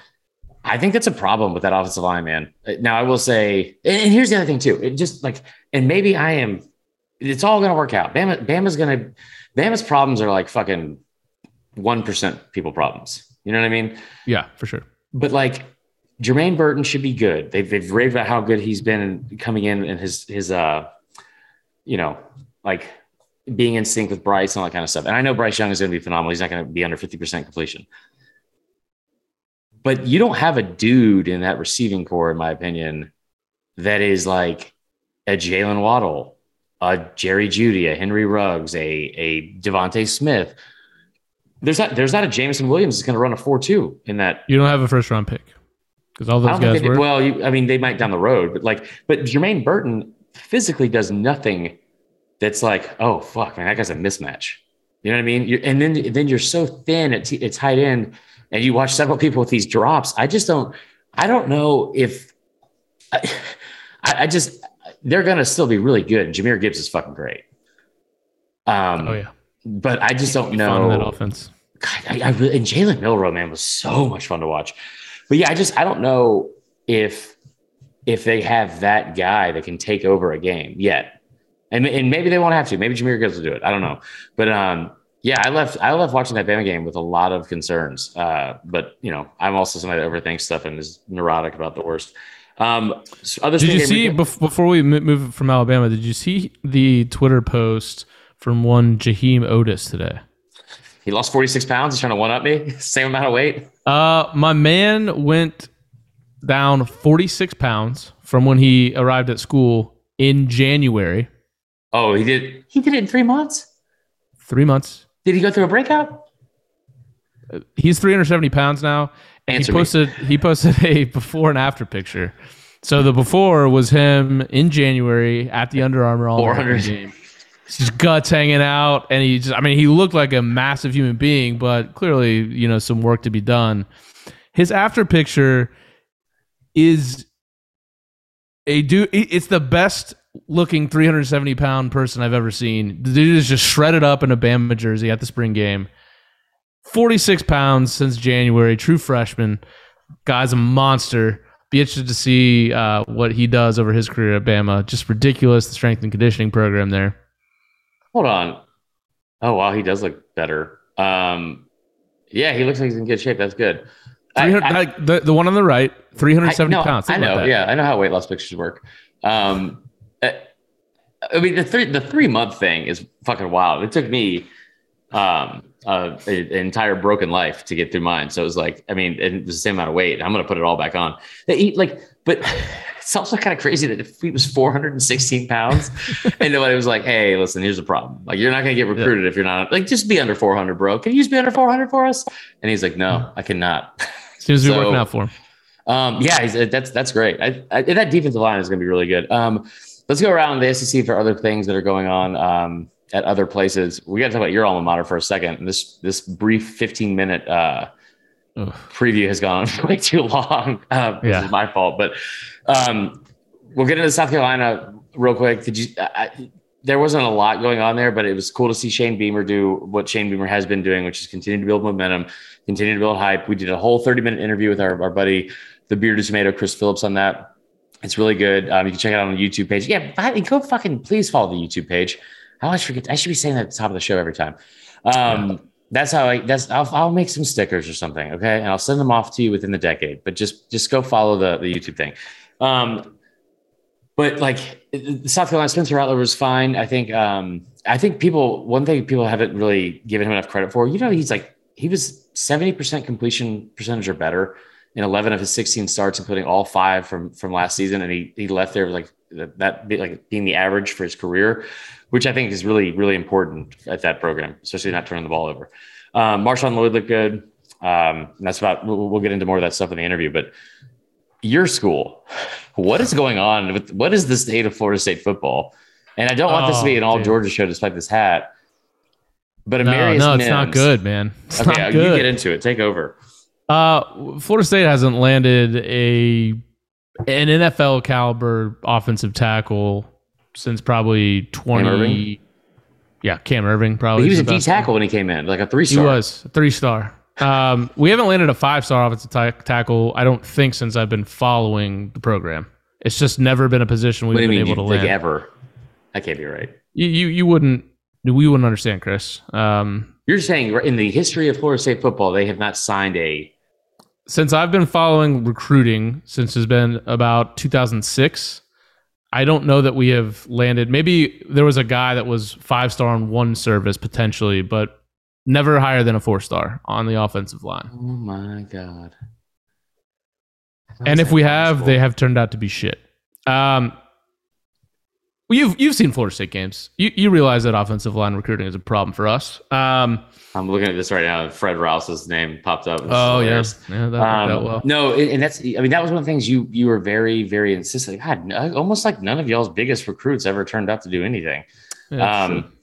Speaker 2: I think that's a problem with that offensive line, man. Uh, Now, I will say, and and here's the other thing too. It just like, and maybe I am. It's all going to work out. Bama, Bama's going to. Bama's problems are like fucking one percent people problems. You know what I mean?
Speaker 1: yeah, for sure.
Speaker 2: but like Jermaine Burton should be good. They've they've raved about how good he's been coming in and his his uh you know like being in sync with Bryce and all that kind of stuff. And I know Bryce Young is going to be phenomenal. He's not going to be under fifty percent completion. But you don't have a dude in that receiving core, in my opinion, that is like a Jaylen Waddle, a Jerry Jeudy, a Henry Ruggs, a a DeVonta Smith. There's not there's not a Jameson Williams that's going to run a four two in that
Speaker 1: You don't have a first round pick because all those guys
Speaker 2: they,
Speaker 1: were.
Speaker 2: well, you, I mean, they might down the road, but like, but Jermaine Burton physically does nothing that's like, oh fuck, man, that guy's a mismatch. You know what I mean? You're, and then then you're so thin at, t- at tight end, and you watch several people with these drops. I just don't, I don't know if, I, I just they're gonna still be really good. And Jahmyr Gibbs is fucking great. Um,
Speaker 1: oh yeah,
Speaker 2: but I just don't
Speaker 1: know. that offense.
Speaker 2: God, I, I really, and Jalen Milroe, man, was so much fun to watch. But yeah, I just I don't know if if they have that guy that can take over a game yet, and and maybe they won't have to. Maybe Jahmyr Gibbs will do it. I don't know, but um, yeah, I left I left watching that Bama game with a lot of concerns. Uh, but you know, I'm also somebody that overthinks stuff and is neurotic about the worst. Um, so
Speaker 1: Did you see
Speaker 2: re-
Speaker 1: before we mo- move from Alabama? Did you see the Twitter post from one Jaheim Oatis today?
Speaker 2: he lost 46 pounds. He's trying to one up me, *laughs* same amount of weight.
Speaker 1: Uh, my man went down 46 pounds from when he arrived at school in January.
Speaker 2: Oh, he did. He did it in three months.
Speaker 1: Three months.
Speaker 2: Did he go through a breakout?
Speaker 1: Uh, he's 370 pounds now. And
Speaker 2: Answer
Speaker 1: he
Speaker 2: me.
Speaker 1: posted he posted *laughs* a before and after picture. So the before was him in January at the Under Armour all game. His guts hanging out, and he just I mean he looked like a massive human being, but clearly you know some work to be done. His after picture is a dude. It's the best looking 370 pound person I've ever seen. The dude is just shredded up in a Bama jersey at the spring game. 46 pounds since January, true freshman. Guy's a monster. Be interested to see uh, what he does over his career at Bama. Just ridiculous, the strength and conditioning program there.
Speaker 2: Hold on. Oh wow, he does look better. Um, yeah, he looks like he's in good shape. That's good. I, I-
Speaker 1: like, the, the one on the right, 370
Speaker 2: I, no,
Speaker 1: pounds.
Speaker 2: I
Speaker 1: Think
Speaker 2: know. Yeah, I know how weight loss pictures work. Um, uh, I mean, the three the three month thing is fucking wild. It took me um, uh, an entire broken life to get through mine. So it was like, I mean, it was the same amount of weight. I'm going to put it all back on. They eat like, but it's also kind of crazy that if he was 416 pounds *laughs* and nobody was like, hey, listen, here's the problem. Like, you're not going to get recruited yeah. if you're not like, just be under 400, bro. Can you just be under 400 for us? And he's like, no, I cannot. *laughs*
Speaker 1: Seems to be working out for him.
Speaker 2: Um, yeah, that's that's great. I, I, that defensive line is going to be really good. Um, let's go around the SEC for other things that are going on um, at other places. We got to talk about your alma mater for a second. This this brief 15 minute uh, preview has gone *laughs* way too long. Uh, yeah. This is my fault, but um, we'll get into South Carolina real quick. Did you? I, there wasn't a lot going on there, but it was cool to see Shane Beamer do what Shane Beamer has been doing, which is continue to build momentum, continue to build hype. We did a whole 30 minute interview with our, our buddy the bearded tomato, Chris Phillips on that. It's really good. Um, you can check it out on the YouTube page. Yeah, go fucking please follow the YouTube page. I always forget. I should be saying that at the top of the show every time. Um, yeah. That's how I. That's I'll, I'll make some stickers or something. Okay, and I'll send them off to you within the decade. But just just go follow the the YouTube thing. Um, but like South Carolina, Spencer Rattler was fine. I think. Um, I think people. One thing people haven't really given him enough credit for. You know, he's like he was seventy percent completion percentage or better in 11 of his 16 starts, including all five from from last season, and he he left there like that like being the average for his career, which I think is really really important at that program, especially not turning the ball over. Um, Marshawn Lloyd looked good. Um, that's about we'll, we'll, get into more of that stuff in the interview, but your school, what is going on with what is the state of Florida State football? And I don't want oh, this to be an all dude. Georgia show, despite this hat. But Amarius
Speaker 1: no, no,
Speaker 2: Mims,
Speaker 1: it's not good, man. It's
Speaker 2: okay, you get into it. Take over.
Speaker 1: Uh, Florida State hasn't landed a an NFL caliber offensive tackle since probably twenty. Cam yeah, Cam Erving probably.
Speaker 2: He was a D tackle when he came in, like a three star.
Speaker 1: He was three star. Um, we haven't landed a five star offensive t- tackle. I don't think since I've been following the program. It's just never been a position we've been able to land.
Speaker 2: ever? That can't be right.
Speaker 1: You you, you wouldn't we wouldn't understand, Chris. Um,
Speaker 2: You're saying in the history of Florida State football, they have not signed a
Speaker 1: since I've been following recruiting since it's been about 2006, I don't know that we have landed. Maybe there was a guy that was five star on one service potentially, but never higher than a four star on the offensive line.
Speaker 2: Oh my god!
Speaker 1: and if we possible? have, they have turned out to be shit. Um, well, you've you've seen Florida State games. You you realize that offensive line recruiting is a problem for us. Um,
Speaker 2: I'm looking at this right now. Fred Rouse's name popped up.
Speaker 1: oh yeah, yeah, that
Speaker 2: um, well. No, and that's I mean that was one of the things you you were very very insistent. God, almost like none of y'all's biggest recruits ever turned out to do anything. Yeah, um,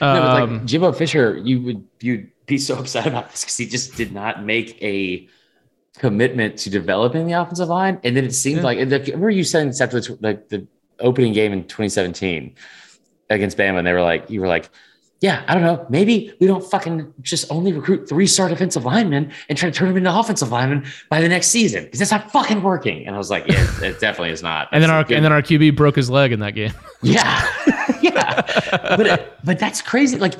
Speaker 2: no, but like um, Jimbo Fisher, you would you'd be so *laughs* upset about this because he just did not make a commitment to developing the offensive line, and then it seemed yeah. like. Remember you saying this after the, like the opening game in 2017 against Bama, and they were like, you were like, yeah, I don't know. Maybe we don't fucking just only recruit three star defensive linemen and try to turn them into offensive linemen by the next season because that's not fucking working. And I was like, yeah, it definitely is not.
Speaker 1: and then our good. and then our QB broke his leg in that game. *laughs*
Speaker 2: yeah, *laughs* yeah, but but that's crazy. Like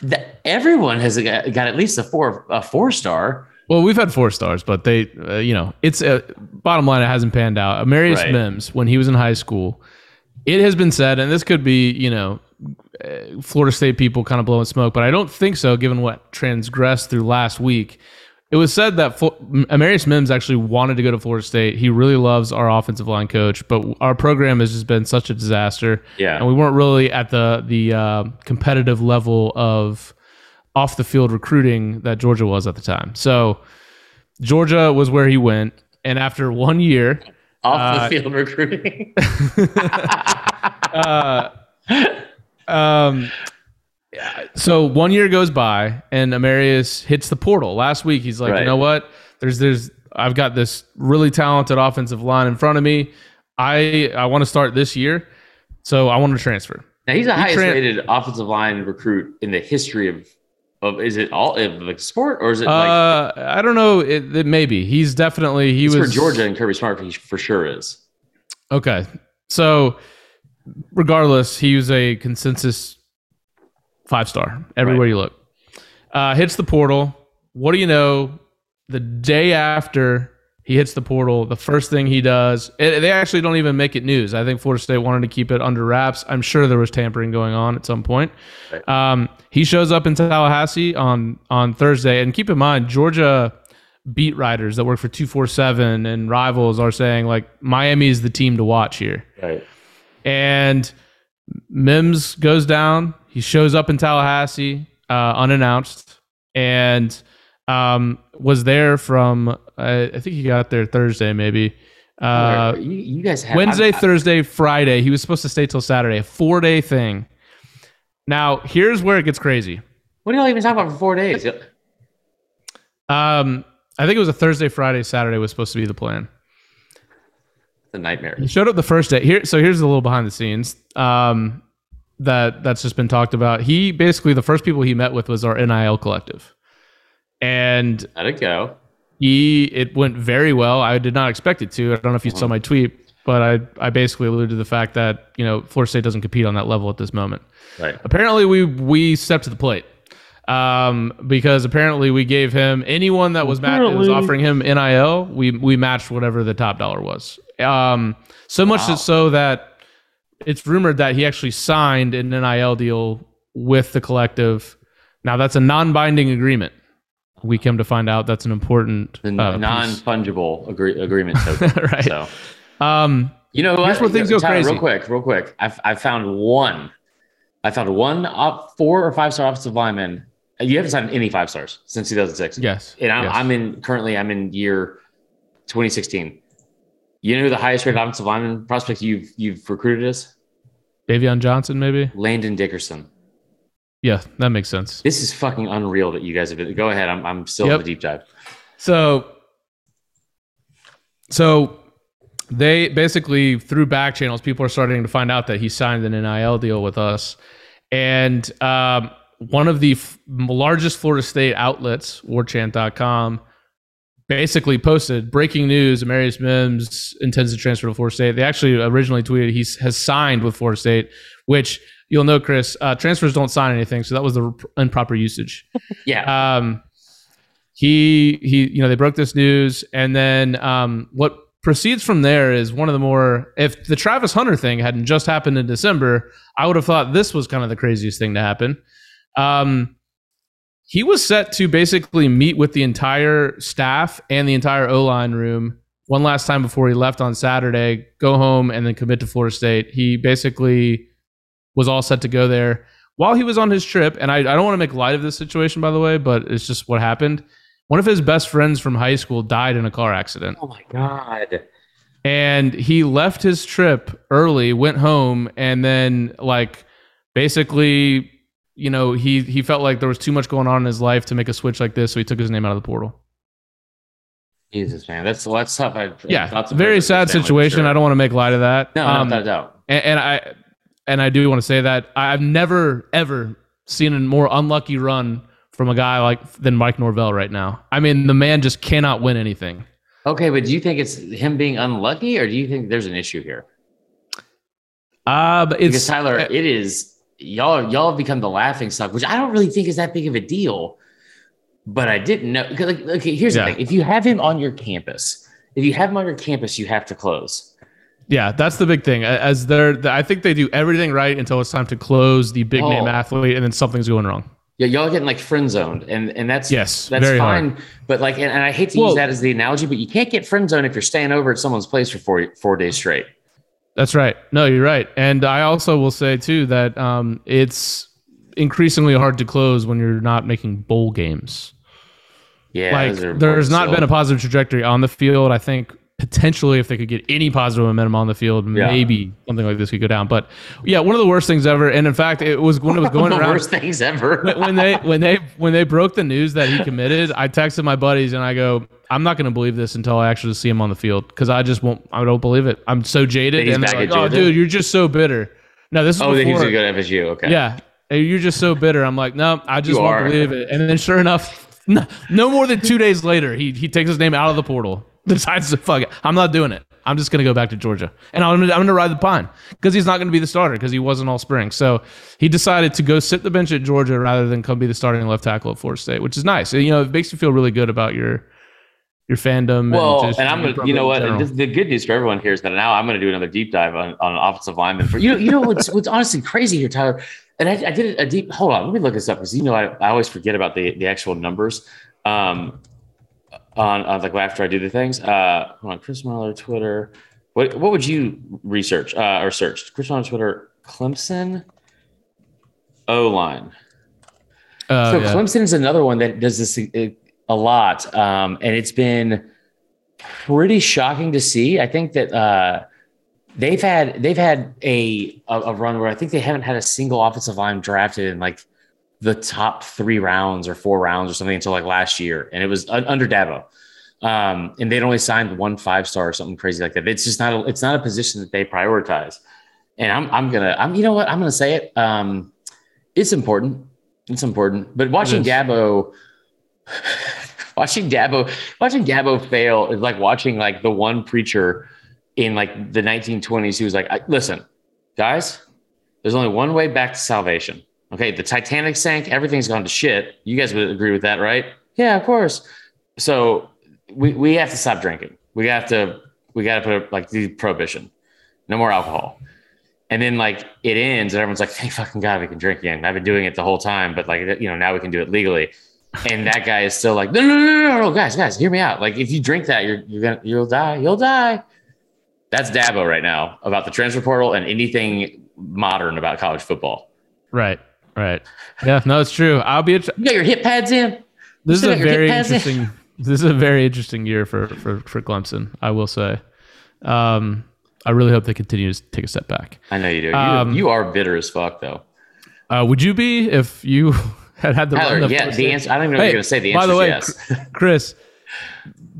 Speaker 2: that, everyone has got, got at least a four a four star.
Speaker 1: Well, we've had four stars, but they, uh, you know, it's uh, bottom line. It hasn't panned out. Amarius right. Mims, when he was in high school, it has been said, and this could be, you know, uh, Florida State people kind of blowing smoke, but I don't think so, given what transgressed through last week. It was said that Flo- Amarius Mims actually wanted to go to Florida State. He really loves our offensive line coach, but our program has just been such a disaster.
Speaker 2: Yeah,
Speaker 1: and we weren't really at the the uh, competitive level of off the field recruiting that Georgia was at the time. So Georgia was where he went, and after one year,
Speaker 2: off uh, the field recruiting. *laughs*
Speaker 1: uh, um, so one year goes by, and Amarius hits the portal. Last week, he's like, right. you know what? There's there's I've got this really talented offensive line in front of me. I I want to start this year, so I want to transfer.
Speaker 2: Now he's the he highest tra- rated offensive line recruit in the history of of is it all like sport or is it like
Speaker 1: uh, I don't know. It, it maybe he's definitely he was
Speaker 2: for Georgia and Kirby Smart he for sure is.
Speaker 1: Okay. So regardless he was a consensus five star everywhere right. you look. Uh, hits the portal. What do you know? The day after He hits the portal. The first thing he does, it, they actually don't even make it news. I think Florida State wanted to keep it under wraps. I'm sure there was tampering going on at some point.
Speaker 2: Right.
Speaker 1: Um, he shows up in Tallahassee on on Thursday, and keep in mind Georgia beat writers that work for 247 and rivals are saying like Miami is the team to watch here.
Speaker 2: Right.
Speaker 1: And Mims goes down. He shows up in Tallahassee uh, unannounced and um, was there from, uh, I think he got there Thursday maybe. Uh,
Speaker 2: you, you guys have
Speaker 1: Wednesday,
Speaker 2: I'm-
Speaker 1: Thursday, Friday. He was supposed to stay till Saturday, a four day thing. Now, here's where it gets crazy.
Speaker 2: What are y'all even talking about for four days? *laughs*
Speaker 1: Um, I think it was a Thursday, Friday, Saturday was supposed to be the plan.
Speaker 2: It's a nightmare.
Speaker 1: He showed up the first day. Here, so here's a little behind the scenes. Um, that that's just been talked about. He basically the first people he met with was our NIL collective, and
Speaker 2: Let it go.
Speaker 1: he it went very well. I did not expect it to. I don't know if you saw my tweet, but I I basically alluded to the fact that you know Florida State doesn't compete on that level at this moment.
Speaker 2: Right.
Speaker 1: Apparently, we we stepped to the plate um, because apparently we gave him anyone that was ma- was offering him NIL. We we matched whatever the top dollar was. Um, so much
Speaker 2: Wow.
Speaker 1: so that it's rumored that he actually signed an NIL deal with the collective. Now that's a non-binding agreement. We come to find out that's an important uh,
Speaker 2: non-fungible agree- agreement token. *laughs*
Speaker 1: Right.
Speaker 2: So
Speaker 1: Um,
Speaker 2: you know
Speaker 1: Here's where things go
Speaker 2: Tyler,
Speaker 1: crazy.
Speaker 2: Real quick, real quick. I've I found one. I found one up four or five star offensive lineman. You haven't signed any five stars since 2006.
Speaker 1: yes,
Speaker 2: And I'm,
Speaker 1: yes.
Speaker 2: I'm in currently. I'm in year 2016. You know who the highest rated offensive lineman prospect you've you've recruited is?
Speaker 1: Davion Johnson, maybe.
Speaker 2: Landon Dickerson.
Speaker 1: Yeah, that makes sense.
Speaker 2: This is fucking unreal that you guys have been. Go ahead. I'm I'm still
Speaker 1: Yep.
Speaker 2: in the deep dive.
Speaker 1: So, so they basically through back channels, people are starting to find out that he signed an NIL deal with us, and um, one of the f- largest Florida State outlets, WarChant.com, basically posted breaking news: Amarius Mims intends to transfer to Florida State. They actually originally tweeted he has signed with Florida State, which you'll know, Chris. Uh, transfers don't sign anything, so that was the improper usage *laughs*
Speaker 2: Yeah.
Speaker 1: um, he he you know they broke this news and then um, what proceeds from there is one of the more if the Travis Hunter thing hadn't just happened in December I would have thought this was kind of the craziest thing to happen um, he was set to basically meet with the entire staff and the entire O-line room one last time before he left on Saturday go home and then commit to Florida State he basically was all set to go there while he was on his trip, and I, I don't want to make light of this situation, by the way, but it's just what happened. One of his best friends from high school died in a car accident,
Speaker 2: oh my god.
Speaker 1: and he left his trip early, went home, and then like basically, you know, he he felt like there was too much going on in his life to make a switch like this, so he took his name out of the portal.
Speaker 2: Jesus, man, that's that's tough. I,
Speaker 1: Yeah,
Speaker 2: and
Speaker 1: very sad
Speaker 2: with his family, for
Speaker 1: situation.
Speaker 2: sure.
Speaker 1: I don't want to make light of that.
Speaker 2: No,
Speaker 1: Um,
Speaker 2: no, no doubt.
Speaker 1: and, and I and I do want to say that I've never ever seen a more unlucky run from a guy like than Mike Norvell right now. I mean, the man just cannot win anything.
Speaker 2: Okay, but do you think it's him being unlucky, or do you think there's an issue here?
Speaker 1: Uh, but
Speaker 2: Because
Speaker 1: it's
Speaker 2: Tyler, it is y'all. Y'all have become the laughing stock, which I don't really think is that big of a deal. But I didn't know. Like, okay, here's
Speaker 1: Yeah.
Speaker 2: the thing: if you have him on your campus, if you have him on your campus, you have to close.
Speaker 1: Yeah, that's the big thing. As they're, I think they do everything right until it's time to close the big name
Speaker 2: Oh.
Speaker 1: athlete, and then something's going wrong.
Speaker 2: Yeah, y'all are getting like friend zoned, and and that's
Speaker 1: Yes,
Speaker 2: that's
Speaker 1: very
Speaker 2: fine.
Speaker 1: hard.
Speaker 2: But like, and, and I hate to
Speaker 1: Well-
Speaker 2: use that as the analogy, but you can't get friend zoned if you're staying over at someone's place for four four days straight.
Speaker 1: That's right. No, you're right. And I also will say too that um, it's increasingly hard to close when you're not making bowl games.
Speaker 2: Yeah,
Speaker 1: like there's not
Speaker 2: still-
Speaker 1: been a positive trajectory on the field. I think potentially if they could get any positive momentum on the field,
Speaker 2: Yeah.
Speaker 1: maybe something like this could go down. But yeah, one of the worst things ever. And in fact, it was when it was going
Speaker 2: the *laughs*
Speaker 1: around
Speaker 2: worst things ever.
Speaker 1: when they when they when they broke the news that he committed, I texted my buddies and I go, I'm not going to believe this until I actually see him on the field because I just won't. I don't believe it. I'm so jaded.
Speaker 2: He's
Speaker 1: And they're like, oh, dude, you're just so bitter. No, this is
Speaker 2: oh, he's
Speaker 1: before.
Speaker 2: gonna go to FSU. Okay.
Speaker 1: Yeah, Hey, you're just so bitter. I'm like, no, I just
Speaker 2: You
Speaker 1: won't
Speaker 2: are.
Speaker 1: believe it. And then sure enough, *laughs* no, no more than two days later, he he takes his name out of the portal. Decides to fuck it. I'm not doing it. I'm just gonna go back to Georgia, and I'm gonna, I'm gonna ride the pine because he's not gonna be the starter because he wasn't all spring. So he decided to go sit the bench at Georgia rather than come be the starting left tackle at Florida State, which is nice. You know, it makes you feel really good about your your fandom.
Speaker 2: Well,
Speaker 1: just
Speaker 2: and, I'm gonna, you know what? This, the good news for everyone here is that now I'm going to do another deep dive on, on an offensive lineman. For you know, you know what's what's honestly crazy here, Tyler. And I, I did a deep. Hold on, let me look this up because you know I, I always forget about the the actual numbers. Um, on, on like after I do the things. Uh, hold on, Chris Marler, Twitter. What what would you research uh, or search? Chris Marler, Twitter, Clemson, O line.
Speaker 1: Uh,
Speaker 2: So
Speaker 1: yeah.
Speaker 2: Clemson is another one that does this a, a lot, um, and it's been pretty shocking to see. I think that uh, they've had they've had a a run where I think they haven't had a single offensive line drafted in like the top three rounds or four rounds or something until like last year, and it was under Dabo. Um, and they'd only signed one five star or something crazy like that. It's just not a, it's not a position that they prioritize. And I'm I'm gonna I'm you know what I'm gonna say it. Um, it's important. It's important. But watching. Dabo, *sighs* watching Dabo, watching Dabo fail is like watching like the one preacher in like the 1920s who was like, "Listen, guys, there's only one way back to salvation. Okay, the Titanic sank, everything's gone to shit. You guys would agree with that, right? Yeah, of course. So we we have to stop drinking. We have to we got to put like the prohibition, no more alcohol. And then like it ends, and everyone's like, "Thank fucking god we can drink again." I've been doing it the whole time, but like you know now we can do it legally. And that guy is still like, "No, no, no, no, no, no, guys, guys, hear me out. Like if you drink that, you're you're gonna you'll die, you'll die." That's Dabo right now about the transfer portal and anything modern about college football.
Speaker 1: Right. Right. Yeah. No, it's true. I'll be. A,
Speaker 2: You got your hip pads in.
Speaker 1: this is a
Speaker 2: got your hip
Speaker 1: very
Speaker 2: pads in.
Speaker 1: interesting. This is a very interesting year for for for Clemson. I will say. Um, I really hope they continue to take a step back.
Speaker 2: I know you do. You,
Speaker 1: Um,
Speaker 2: you are bitter as fuck, though.
Speaker 1: Uh, would you be if you *laughs* had had the
Speaker 2: Tyler,
Speaker 1: run
Speaker 2: yeah,
Speaker 1: first
Speaker 2: the answer. I don't even know what you're going to say. The answer.
Speaker 1: by
Speaker 2: answer
Speaker 1: the way,
Speaker 2: yes.
Speaker 1: Chris,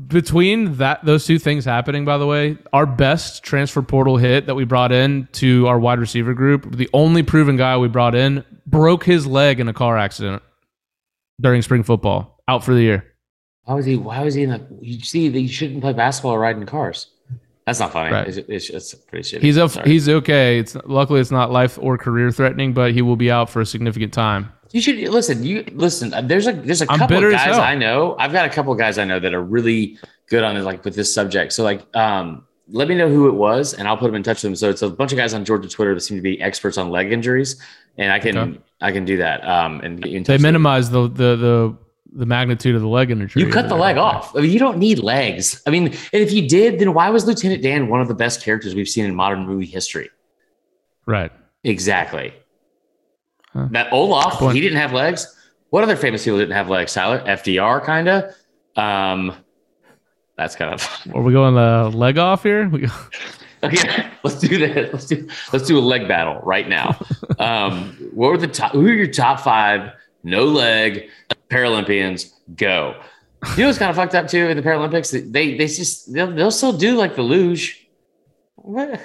Speaker 1: between that those two things happening, by the way, our best transfer portal hit that we brought in to our wide receiver group, the only proven guy we brought in, broke his leg in a car accident during spring football, out for the year.
Speaker 2: Why was he? Why was he in the? You see, that you shouldn't play basketball or ride in cars. That's not funny.
Speaker 1: Right.
Speaker 2: It's, it's, it's pretty shitty.
Speaker 1: He's
Speaker 2: Sorry.
Speaker 1: he's okay. It's luckily it's not life or career threatening, but he will be out for a significant time.
Speaker 2: You should listen. You listen. uh, There's a there's a couple of guys. I know. I've got a couple of guys I know that are really good on it, like with this subject. So like, um, let me know who it was, and I'll put them in touch with them. So it's a bunch of guys on Georgia Twitter that seem to be experts on leg injuries, and I can
Speaker 1: Okay.
Speaker 2: I can do that. Um, and get you in touch
Speaker 1: They minimize the the the the magnitude of the leg injury.
Speaker 2: You cut the leg off. I mean, you don't need legs. I mean, and if you did, then why was Lieutenant Dan one of the best characters we've seen in modern movie history?
Speaker 1: Right.
Speaker 2: Exactly.
Speaker 1: Huh.
Speaker 2: That Olaf, he didn't have legs. What other famous people didn't have legs? Tyler, FDR, kind of. Um, that's kind of *laughs*
Speaker 1: Are we going the leg off here? We go, *laughs*
Speaker 2: okay. Let's do that. Let's do let's do a leg battle right now. *laughs* Um, what were the top? Who are your top five no leg Paralympians? Go. You know what's kind of fucked up too in the Paralympics? They they just they'll, they'll still do like the luge. What?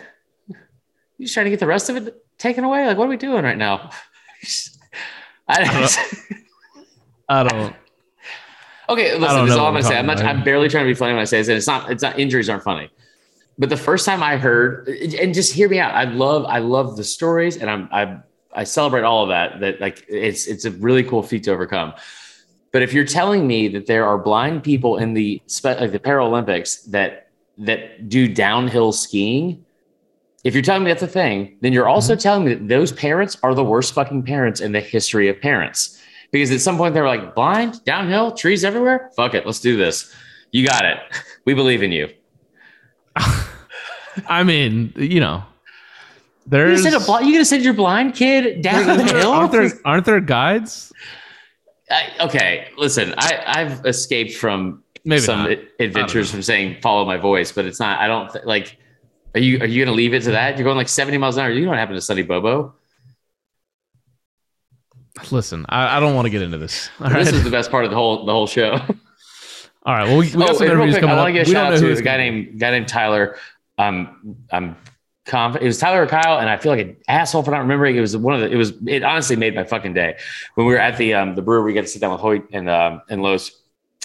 Speaker 2: You just trying to get the rest of it taken away? Like what are we doing right now? I, *laughs*
Speaker 1: I don't.
Speaker 2: Okay,
Speaker 1: don't
Speaker 2: listen. This is all I'm gonna say. I'm not. I'm barely trying to be funny when I say this. And it's not. It's not. Injuries aren't funny. But the first time I heard, and just hear me out. I love. I love the stories, and I'm. I. I celebrate all of that. That like it's. It's a really cool feat to overcome. But if you're telling me that there are blind people in the like the Paralympics that that do downhill skiing, if you're telling me that's a thing, then you're also mm-hmm. telling me that those parents are the worst fucking parents in the history of parents. Because at some point they were like, blind, downhill, trees everywhere. Fuck it, let's do this. You got it. We believe in you. *laughs*
Speaker 1: I mean, you know,
Speaker 2: You're gonna, send a you gonna send your blind kid downhill?
Speaker 1: aren't there aren't there guides?
Speaker 2: I, okay, listen. I, I've escaped from
Speaker 1: Maybe
Speaker 2: some
Speaker 1: not.
Speaker 2: adventures from saying follow my voice, but it's not. I don't th- like. Are you are you gonna leave it to that? You're going like 70 miles an hour. You know what happened to Sonny Bono?
Speaker 1: Listen, I, I don't want to get into this. All right. *laughs*
Speaker 2: This is the best part of the whole the whole show. *laughs*
Speaker 1: All right. Well, we, we got
Speaker 2: oh,
Speaker 1: some interviews
Speaker 2: quick,
Speaker 1: coming
Speaker 2: I want to give a shout out to a guy named guy named Tyler. Um, I'm confident it was Tyler or Kyle, and I feel like an asshole for not remembering. It was one of the. It was. It honestly made my fucking day when we were at the um the brewery. We got to sit down with Hoyt and um and Los,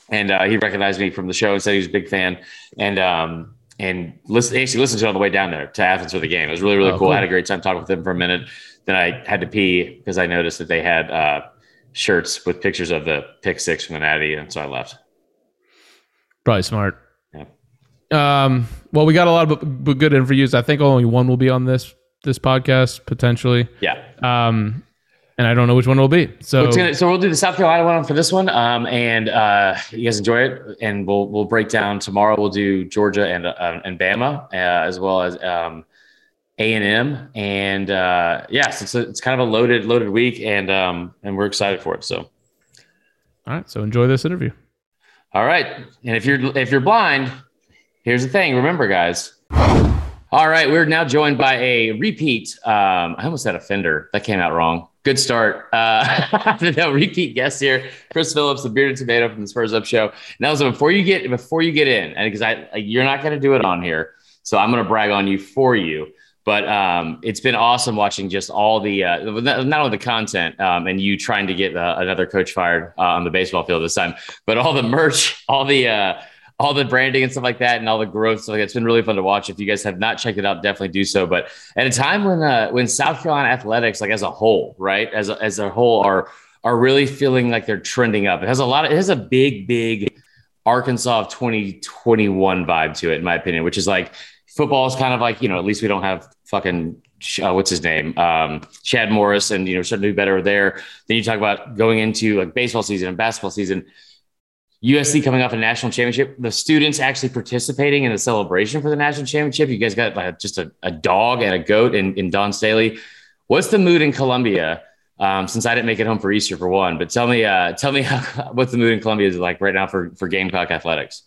Speaker 2: and uh, he recognized me from the show and said he was a big fan, and um and listen actually listened to it on the way down there to Athens for the game. It was really really
Speaker 1: Oh,
Speaker 2: cool. I had a great time talking with him for a minute. Then I had to pee because I noticed that they had uh shirts with pictures of the pick six from the Natty, and so I left.
Speaker 1: Probably smart. Yeah. Um, well, we got a lot of b- good interviews. I think only one will be on this this podcast potentially.
Speaker 2: Yeah.
Speaker 1: Um, and I don't know which one it will be. So,
Speaker 2: gonna, so we'll do the South Carolina one for this one. Um, and uh, you guys enjoy it, and we'll we'll break down tomorrow. We'll do Georgia and uh, and Bama uh, as well as um, A and M, and uh, yes, it's a, it's kind of a loaded loaded week, and um, and we're excited for it. So,
Speaker 1: all right, so enjoy this interview.
Speaker 2: All right, and if you're if you're blind, here's the thing. Remember, guys. All right, we're now joined by a repeat. Um, I almost said offender. That came out wrong. Good start. Uh, *laughs* no, repeat guest here, Chris Phillips, the bearded tomato from the Spurs Up Show. Now, so before you get before you get in, and because I you're not going to do it on here, so I'm going to brag on you for you. But um, it's been awesome watching just all the uh, not only the content um, and you trying to get uh, another coach fired uh, on the baseball field this time, but all the merch, all the uh, all the branding and stuff like that and all the growth stuff like. It's been really fun to watch. If you guys have not checked it out, definitely do so. But at a time when uh, when South Carolina athletics, like as a whole, right, as a, as a whole, are are really feeling like they're trending up. It has a lot of it has a big, big Arkansas of 2021 vibe to it, in my opinion, which is like football is kind of like, you know, at least we don't have fucking uh, what's his name, um, Chad Morris, and you know, starting to do better there. Then you talk about going into like baseball season and basketball season USC coming off a national championship, the students actually participating in the celebration for the national championship. You guys got like just a, a dog and a goat in, in Dawn Staley. What's the mood in Columbia? Um, since I didn't make it home for Easter for one, but tell me, uh, tell me how, *laughs* what the mood in Columbia is like right now for for Gamecock athletics.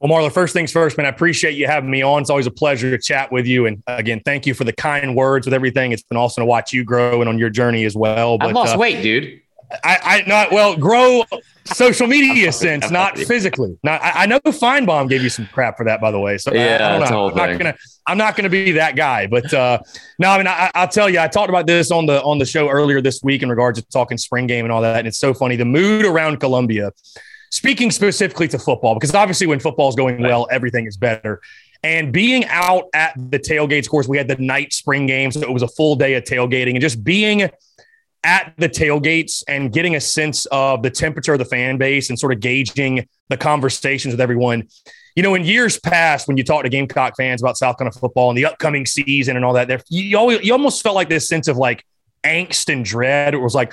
Speaker 3: Well, Marler, first things first, man, I appreciate you having me on. It's always a pleasure to chat with you. And again, thank you for the kind words with everything. It's been awesome to watch you grow and on your journey as well.
Speaker 2: But, I've lost uh, weight, dude.
Speaker 3: I, I not well grow social media *laughs* sense, not physically. Not I, I know Finebaum gave you some crap for that, by the way. So
Speaker 2: yeah, I, I don't know.
Speaker 3: I'm not gonna I'm not gonna be that guy. But uh, no, I mean I, will tell you, I talked about this on the on the show earlier this week in regards to talking spring game and all that. And it's so funny the mood around Columbia. Speaking specifically to football, because obviously when football's going well, everything is better. And being out at the tailgates, of course, we had the night spring game, so it was a full day of tailgating, and just being at the tailgates and getting a sense of the temperature of the fan base and sort of gauging the conversations with everyone. You know, in years past, when you talk to Gamecock fans about South Carolina football and the upcoming season and all that, there you always you almost felt like this sense of like angst and dread. It was like,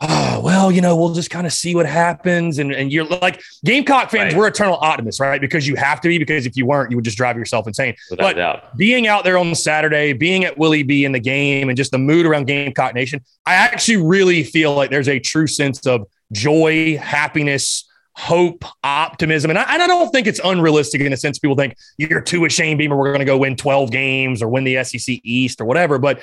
Speaker 3: oh, well, you know, we'll just kind of see what happens. And, and you're like Gamecock fans, right. we're eternal optimists, right? Because you have to be, because if you weren't, you would just drive yourself insane. Without but doubt. being out there on Saturday, being at Willie B in the game and just the mood around Gamecock Nation, I actually really feel like there's a true sense of joy, happiness, hope, optimism. And I, and I, don't think it's unrealistic in a sense people think you're too ashamed, Beamer, we're going to go win 12 games or win the SEC East or whatever. But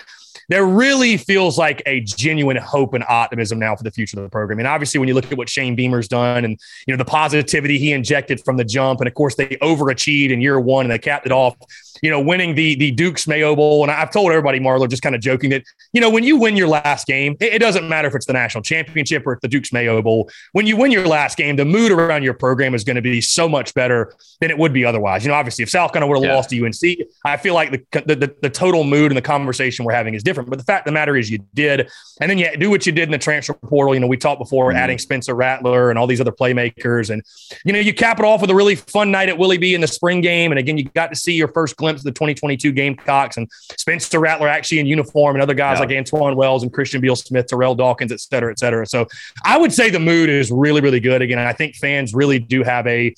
Speaker 3: there really feels like a genuine hope and optimism now for the future of the program. And obviously, when you look at what Shane Beamer's done and you know the positivity he injected from the jump, and of course they overachieved in year one and they capped it off you know, winning the the Duke's Mayo Bowl. And I've told everybody, Marler, just kind of joking that, you know, when you win your last game, it, it, doesn't matter if it's the national championship or it's the Duke's Mayo Bowl. When you win your last game, the mood around your program is going to be so much better than it would be otherwise. You know, obviously, if South Carolina would have yeah. lost to UNC, I feel like the, the the total mood and the conversation we're having is different. But the fact of the matter is, you did, and then you do what you did in the transfer portal. You know, we talked before, mm-hmm. adding Spencer Rattler and all these other playmakers, and you know, you cap it off with a really fun night at Willie B in the spring game, and again, you got to see your first glimpse of the 2022 Gamecocks and Spencer Rattler actually in uniform and other guys yeah. like Antwane Wells and Christian Beal Smith, Terrell Dawkins, et cetera, et cetera. So I would say the mood is really, really good. Again, I think fans really do have a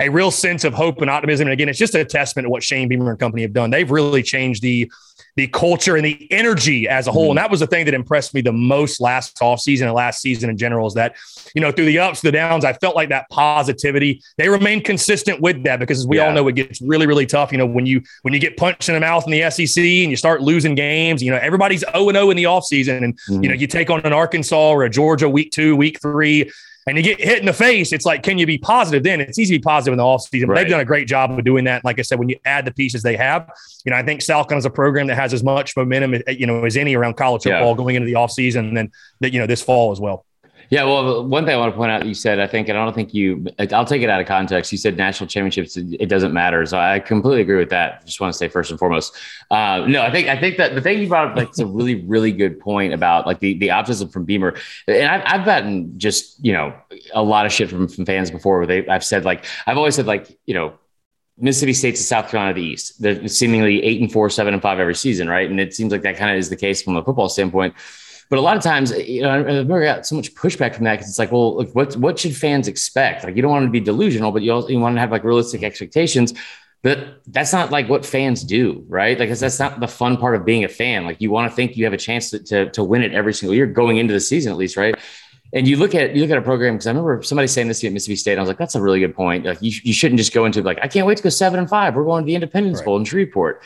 Speaker 3: a real sense of hope and optimism. And again, it's just a testament to what Shane Beamer and company have done. They've really changed the the culture and the energy as a whole. Mm-hmm. And that was the thing that impressed me the most last offseason and last season in general is that, you know, through the ups, the downs, I felt like that positivity, they remain consistent with that because as we yeah. all know, it gets really, really tough. You know, when you when you get punched in the mouth in the SEC and you start losing games, you know, everybody's 0 and 0 in the offseason. And, mm-hmm. you know, you take on an Arkansas or a Georgia week two, week three and you get hit in the face, it's like, can you be positive then? It's easy to be positive in the offseason. Right. They've done a great job of doing that. Like I said, when you add the pieces they have, you know, I think Salcon is a program that has as much momentum, eh, you know, as any around college football yeah. going into the offseason and then that, you know, this fall as well.
Speaker 2: Yeah, well, one thing I want to point out, you said, I think, and I don't think you, I'll take it out of context. You said national championships, it doesn't matter. So I completely agree with that. Just want to say first and foremost. Uh, no, I think, I think that the thing you brought up, like, it's a really, really good point about like the, the optimism from Beamer. And I've, I've gotten just, you know, a lot of shit from, from fans before where they I've said like I've always said like, you know, Mississippi State's to South Carolina the East. They're seemingly eight and four, seven and five every season, right? And it seems like that kind of is the case from a football standpoint. But a lot of times, you know, I remember got so much pushback from that because it's like, well, like, what what should fans expect? Like, you don't want to be delusional, but you also you want to have like realistic expectations. But that's not like what fans do, right? Like, that's not the fun part of being a fan. Like, you want to think you have a chance to, to, to win it every single year, going into the season at least, right? And you look at you look at a program because I remember somebody saying this to me at Mississippi State. And I was like, that's a really good point. Like, you, you shouldn't just go into like, I can't wait to go seven and five. We're going to the Independence right. Bowl in Shreveport.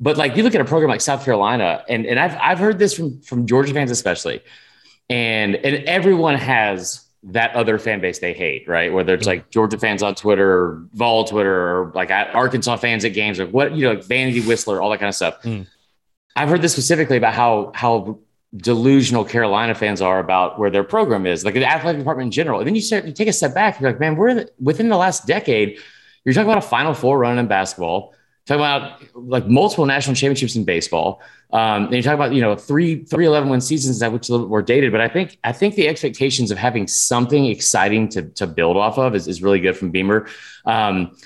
Speaker 2: But like, you look at a program like South Carolina, and and I've I've heard this from from Georgia fans especially and and everyone has that other fan base they hate, right? Whether it's like Georgia fans on Twitter or Vol Twitter or like Arkansas fans at games or what, you know, like Vanity Whistler, all that kind of stuff. Mm. I've heard this specifically about how how delusional Carolina fans are about where their program is, like the athletic department in general. And then you start you take a step back, you're like, man, we're within the last decade, you're talking about a final four run in basketball, talking about like multiple national championships in baseball. Um, and you talk about you know three three eleven win seasons that which a little bit more dated, but I think I think the expectations of having something exciting to to build off of is, is really good from Beamer. Um,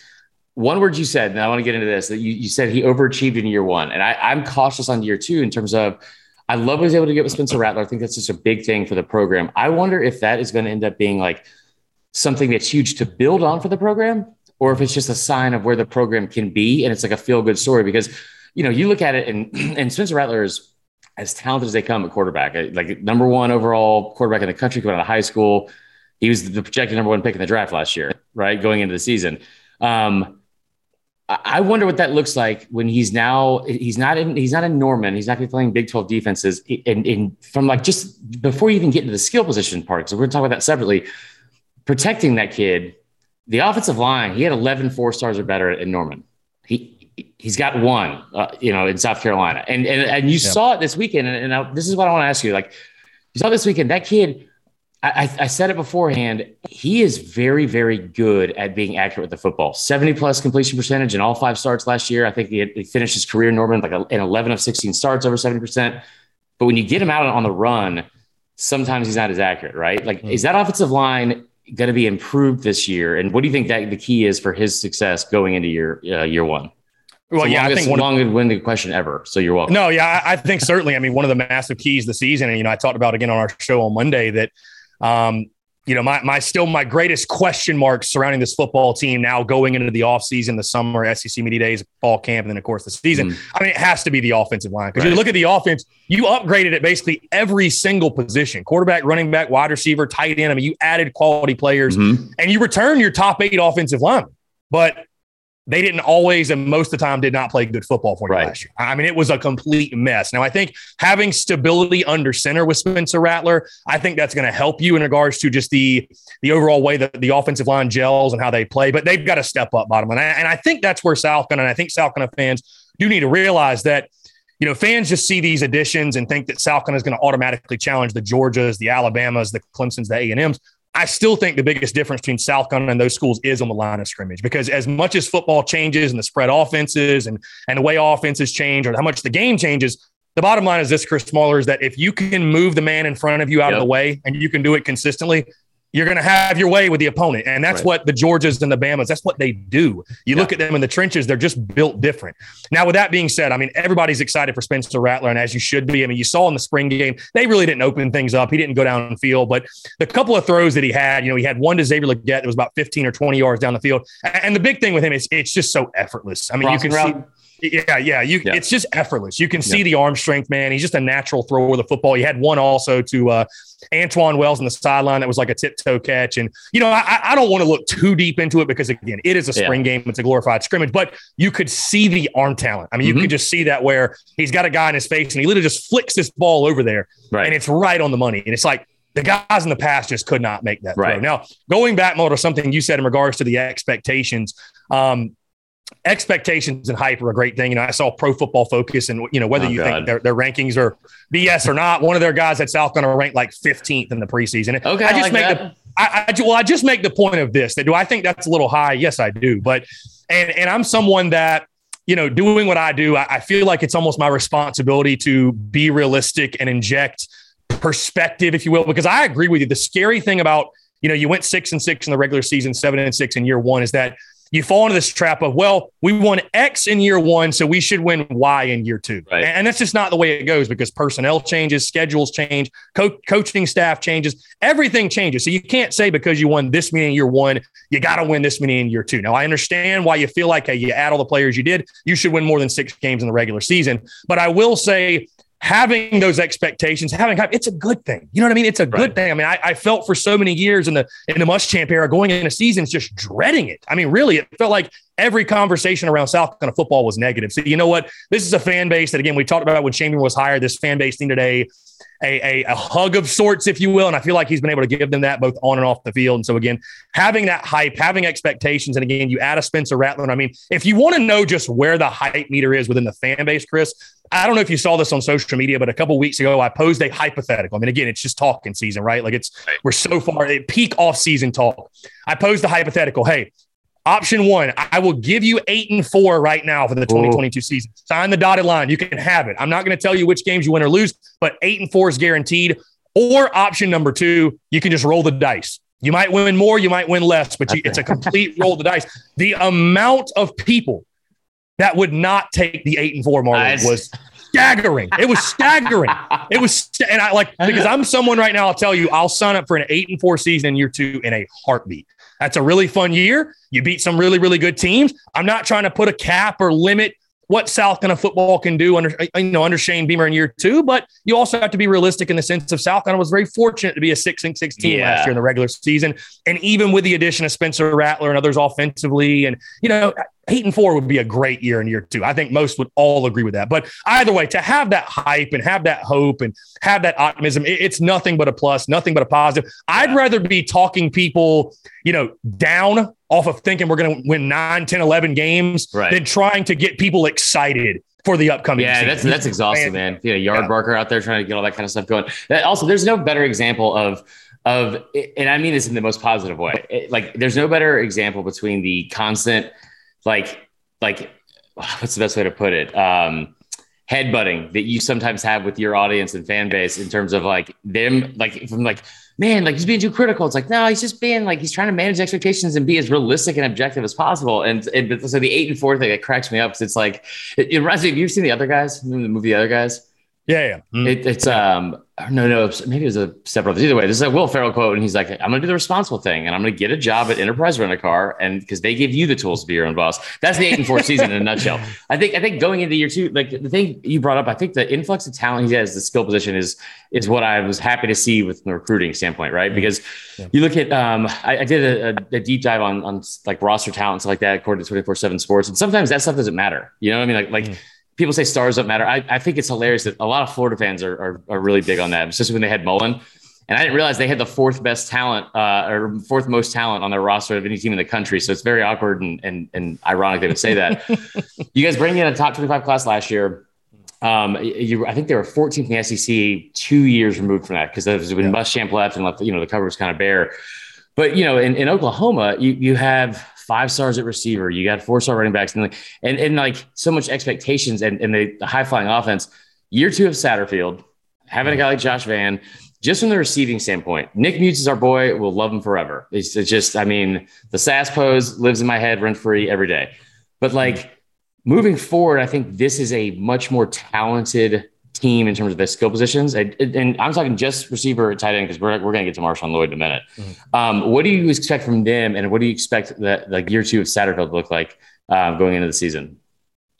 Speaker 2: one word you said, and I want to get into this, that you, you said he overachieved in year one, and I, I'm cautious on year two in terms of. I love what he's able to get with Spencer Rattler. I think that's just a big thing for the program. I wonder if that is going to end up being like something that's huge to build on for the program, or if it's just a sign of where the program can be, and it's like a feel good story because you know, you look at it and *clears throat* and Spencer Rattler is as talented as they come at quarterback, like number one overall quarterback in the country coming out of high school. He was the projected number one pick in the draft last year, right? Going into the season. Um, I wonder what that looks like when he's now he's not in he's not in Norman. He's not going to be playing Big 12 defenses. And, and from like just before you even get into the skill position part, so we're going to talk about that separately. Protecting that kid, the offensive line, he had 11 four stars or better in Norman. He he's got one, uh, you know, in South Carolina, and and and you saw it this weekend. And, and I, this is what I want to ask you: like, you saw this weekend that kid. I, I, said it beforehand. He is very, very good at being accurate with the football. Seventy plus completion percentage in all five starts last year. I think he, had, he finished his career in Norman like an eleven of sixteen starts, over seventy percent. But when you get him out on the run, sometimes he's not as accurate, right? Like, mm-hmm. is that offensive line going to be improved this year? And what do you think that the key is for his success going into year uh, year one?
Speaker 3: Well, yeah,
Speaker 2: longest, I think one longest winded question ever. So you're welcome.
Speaker 3: No, yeah, I, I think certainly. I mean, one of the massive keys the season, and you know, I talked about again on our show on Monday that, um, you know, my my still my greatest question marks surrounding this football team now going into the offseason, the summer, SEC media days, fall camp, and then of course the season. Mm. I mean, it has to be the offensive line because right. you look at the offense, you upgraded at basically every single position: quarterback, running back, wide receiver, tight end. I mean, you added quality players, mm-hmm. and you return your top eight offensive line. But they didn't always and most of the time did not play good football for you right. last year. I mean, it was a complete mess. Now, I think having stability under center with Spencer Rattler, I think that's going to help you in regards to just the the overall way that the offensive line gels and how they play. But they've got to step up bottom line, and I think that's where South Carolina, and I think South Carolina fans do need to realize that. You know, fans just see these additions and think that South Carolina is going to automatically challenge the Georgias, the Alabamas, the Clemsons, the A and M's. I still think the biggest difference between South Carolina and those schools is on the line of scrimmage because as much as football changes and the spread offenses and, and the way offenses change or how much the game changes, the bottom line is this, Chris Marler, is that if you can move the man in front of you out yep. of the way and you can do it consistently, you're going to have your way with the opponent. And that's right. what the Georgias and the Bamas, that's what they do. You yeah. look at them in the trenches, they're just built different. Now, with that being said, I mean, everybody's excited for Spencer Rattler, and as you should be. I mean, you saw in the spring game, they really didn't open things up. He didn't go down the field, but the couple of throws that he had, you know, he had one to Xavier Legette that was about 15 or 20 yards down the field. And the big thing with him is it's just so effortless. I mean, Crossing you can route. see yeah, yeah. You, yeah. it's just effortless. You can see yeah. the arm strength, man. He's just a natural thrower of the football. He had one also to uh, Antwane Wells on the sideline that was like a tiptoe catch. And you know, I, I don't want to look too deep into it because again, it is a spring yeah. game. It's a glorified scrimmage, but you could see the arm talent. I mean, you mm-hmm. could just see that where he's got a guy in his face and he literally just flicks this ball over there, right. and it's right on the money. And it's like the guys in the past just could not make that right. throw. Now, going back more to something you said in regards to the expectations. Um, expectations and hype are a great thing. You know, I saw Pro Football Focus, and you know whether oh, you God. think their, their rankings are BS or not. One of their guys at South going to rank like 15th in the preseason. Okay, I just I like make that. the I, I, well, I just make the point of this that do I think that's a little high? Yes, I do. But and and I'm someone that you know doing what I do, I, I feel like it's almost my responsibility to be realistic and inject perspective, if you will, because I agree with you. The scary thing about you know, you went six and six in the regular season, seven and six in year one, is that you fall into this trap of, well, we won X in year one, so we should win Y in year two.
Speaker 2: Right.
Speaker 3: And that's just not the way it goes because personnel changes, schedules change, co- coaching staff changes, everything changes. So you can't say because you won this many in year one, you got to win this many in year two. Now, I understand why you feel like, hey, you add all the players you did, you should win more than six games in the regular season. But I will say, having those expectations, having it's a good thing. You know what I mean? It's a good
Speaker 2: Right.
Speaker 3: thing. I mean, I, I felt for so many years in the in the Muschamp era, going into seasons, just dreading it. I mean, really, it felt like every conversation around South Carolina football was negative. So you know what? This is a fan base that again we talked about when Chamberlain was hired. This fan base thing a a, a, a hug of sorts, if you will. And I feel like he's been able to give them that both on and off the field. And so, again, having that hype, having expectations, and again, you add a Spencer Rattler. I mean, if you want to know just where the hype meter is within the fan base, Chris, I don't know if you saw this on social media, but a couple weeks ago, I posed a hypothetical. I mean, again, it's just talking season, right? Like it's, we're so far at peak off season talk. I posed a hypothetical. Hey, Option one, I will give you eight and four right now for the 2022 season. Sign the dotted line. You can have it. I'm not going to tell you which games you win or lose, but eight and four is guaranteed. Or option number two, you can just roll the dice. You might win more, you might win less, but you, it's a *laughs* complete roll the dice. The amount of people that would not take the eight and four Marler
Speaker 2: Nice.
Speaker 3: was staggering. It was staggering. It was, st- and I like because I'm someone right now. I'll tell you, I'll sign up for an eight and four season in year two in a heartbeat. That's a really fun year. You beat some really, really good teams. I'm not trying to put a cap or limit what South Carolina football can do under uh, you know under Shane Beamer in year two, but you also have to be realistic in the sense of South Carolina was very fortunate to be a six and six team
Speaker 2: Yeah.
Speaker 3: last year in the regular season, and even with the addition of Spencer Rattler and others offensively, and you know eight and four would be a great year in year two. I think most would all agree with that. But either way, to have that hype and have that hope and have that optimism, it- it's nothing but a plus, nothing but a positive. I'd rather be talking people, you know, down off of thinking we're going to win 9, 10, 11 games
Speaker 2: Right.
Speaker 3: than trying to get people excited for the upcoming
Speaker 2: Yeah,
Speaker 3: season.
Speaker 2: that's that's exhausting, man. Yeah, yard
Speaker 3: Yeah.
Speaker 2: barker out there trying to get all that kind of stuff going. That, also, there's no better example of of, and I mean this in the most positive way. It- like, there's no better example between the constant, like, like, *sighs* what's the best way to put it? Um, headbutting that you sometimes have with your audience and fan base in terms of like them, like from like, man, like he's being too critical. It's like, no, he's just being like he's trying to manage expectations and be as realistic and objective as possible. And, and so the eight and four thing that cracks me up because it's like it, it reminds me. Have you seen the other guys? The movie The Other Guys.
Speaker 3: yeah, yeah. Mm.
Speaker 2: It, it's um no no maybe it was a Step Brothers. Either way, this is a Will Ferrell quote, and he's like, "I'm going to do the responsible thing, and I'm going to get a job at Enterprise Rent a Car, and because they give you the tools to be your own boss." That's the eight and four *laughs* season in a nutshell. I think I think going into year two, like the thing you brought up, I think the influx of talent he has, the skill position is is what I was happy to see with the recruiting standpoint, right? Because
Speaker 3: Yeah.
Speaker 2: you look at um I, I did a, a, a deep dive on on like roster talent and stuff like that according to 24 seven Sports, and sometimes that stuff doesn't matter. You know what I mean? Like like
Speaker 3: Mm.
Speaker 2: People say stars don't matter. I, I think it's hilarious that a lot of Florida fans are, are, are really big on that, especially when they had Mullen. And I didn't realize they had the fourth best talent uh, or fourth most talent on their roster of any team in the country. So it's very awkward and, and, and ironic they would say that. *laughs* you guys bring in a top 25 class last year. Um, you, I think they were 14th in the SEC, two years removed from that because that was when
Speaker 3: Yeah.
Speaker 2: Muschamp left and left, you know, the cover was kind of bare. But you know, in, in Oklahoma, you you have five stars at receiver, you got four star running backs, and like and, and like so much expectations and, and the, the high flying offense. Year two of Satterfield, having a guy like Josh Vann, just from the receiving standpoint, Nick Muse is our boy. We'll love him forever. It's, it's just, I mean, the sass pose lives in my head rent free every day. But like moving forward, I think this is a much more talented team in terms of their skill positions. And, and I'm talking just receiver at tight end because we're, we're going to get to Marshawn Lloyd in a minute. Um, what do you expect from them, and what do you expect that like year two of Satterfield look like um, going into the season?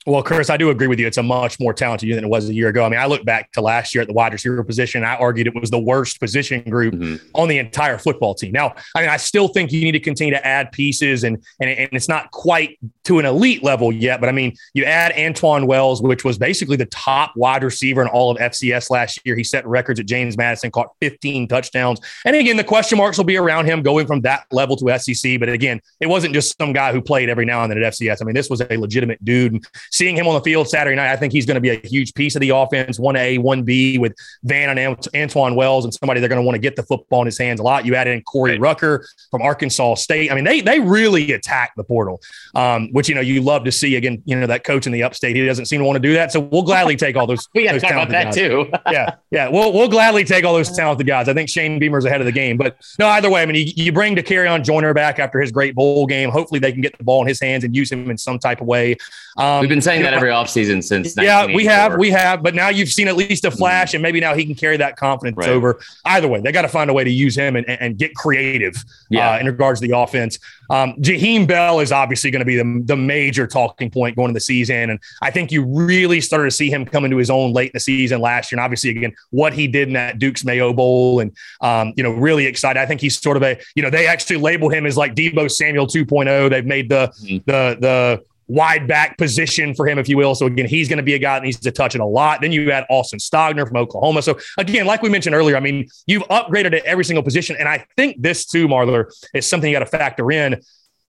Speaker 3: Well, Chris, I do agree with you. It's a much more talented unit than it was a year ago. I mean, I look back to last year at the wide receiver position. I argued it was the worst position group
Speaker 2: Mhm.
Speaker 3: on the entire football team. Now, I mean, I still think you need to continue to add pieces, and and, and it's not quite to an elite level yet. But I mean, you add Antwane Wells, which was basically the top wide receiver in all of FCS last year. He set records at James Madison, caught 15 touchdowns. And again, the question marks will be around him going from that level to SEC. But again, it wasn't just some guy who played every now and then at FCS. I mean, this was a legitimate dude. And seeing him on the field Saturday night, I think he's going to be a huge piece of the offense. One A, one B with Vann and Antwane Wells, and somebody they're going to want to get the football in his hands a lot. You add in Corey right. Rucker from Arkansas State. I mean, they they really attack the portal, um, which you know you love to see. Again, you know that coach in the upstate, he doesn't seem to want to do that. So we'll gladly take all those. *laughs*
Speaker 2: we got to talk about that
Speaker 3: guys.
Speaker 2: too. *laughs*
Speaker 3: yeah, yeah, we'll we'll gladly take all those talented guys. I think Shane Beamer's ahead of the game, but no, either way, I mean, you, you bring Dakereon Joyner back after his great bowl game. Hopefully, they can get the ball in his hands and use him in some type of way.
Speaker 2: Um, We've been saying that every offseason since.
Speaker 3: Yeah, we have, we have, but now you've seen at least a flash, mm-hmm. and maybe now he can carry that confidence right. over. Either way, they got to find a way to use him and, and get creative yeah. uh, in regards to the offense. Um, Jaheim Bell is obviously going to be the, the major talking point going into the season, and I think you really started to see him come into his own late in the season last year. And obviously, again, what he did in that Duke's Mayo Bowl, and um, you know, really excited. I think he's sort of a, you know, they actually label him as like Deebo Samuel 2.0. They've made the mm-hmm. the the wide back position for him, if you will. So again, he's going to be a guy that needs to touch it a lot. Then you add Austin Stogner from Oklahoma. So again, like we mentioned earlier, I mean, you've upgraded at every single position. And I think this too, Marler, is something you got to factor in.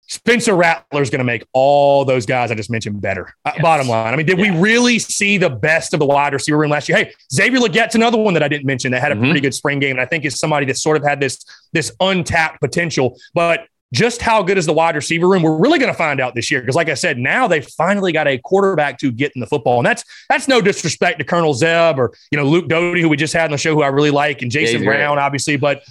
Speaker 3: Spencer Rattler is going to make all those guys I just mentioned better. Uh, yes. Uh, bottom line, I mean, did yeah. we really see the best of the wide receiver room last year? Hey, Xavier Legette's another one that I didn't mention that had a mm-hmm. pretty good spring game, and I think is somebody that sort of had this this untapped potential. But just how good is the wide receiver room? We're really going to find out this year because, like I said, now they finally got a quarterback to get in the football, and that's that's no disrespect to Colonel Zeb or you know Luke Doty, who we just had on the show, who I really like, and Jason yeah, Brown, obviously, but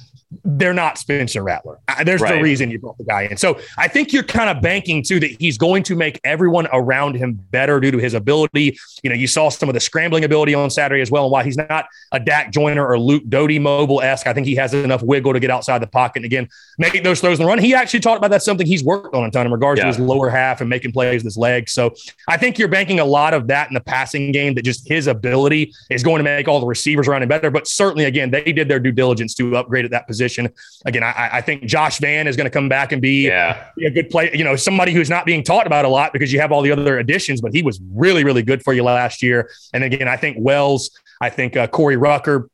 Speaker 3: they're not Spencer Rattler. There's right. the reason you brought the guy in. So I think you're kind of banking too that he's going to make everyone around him better due to his ability. You know, you saw some of the scrambling ability on Saturday as well. And why he's not a Dak Joyner or Luke Doty mobile esque, I think he has enough wiggle to get outside the pocket and again make those throws in the run. He actually talked about that's something he's worked on a ton in regards yeah. to his lower half and making plays with his legs. So I think you're banking a lot of that in the passing game that just his ability is going to make all the receivers around him better. But certainly, again, they did their due diligence to upgrade at that position. Again, I, I think Josh Vann is going to come back and be, yeah. be a good player. You know, somebody who's not being talked about a lot because you have all the other additions, but he was really, really good for you last year. And again, I think Wells, I think uh, Corey Rucker,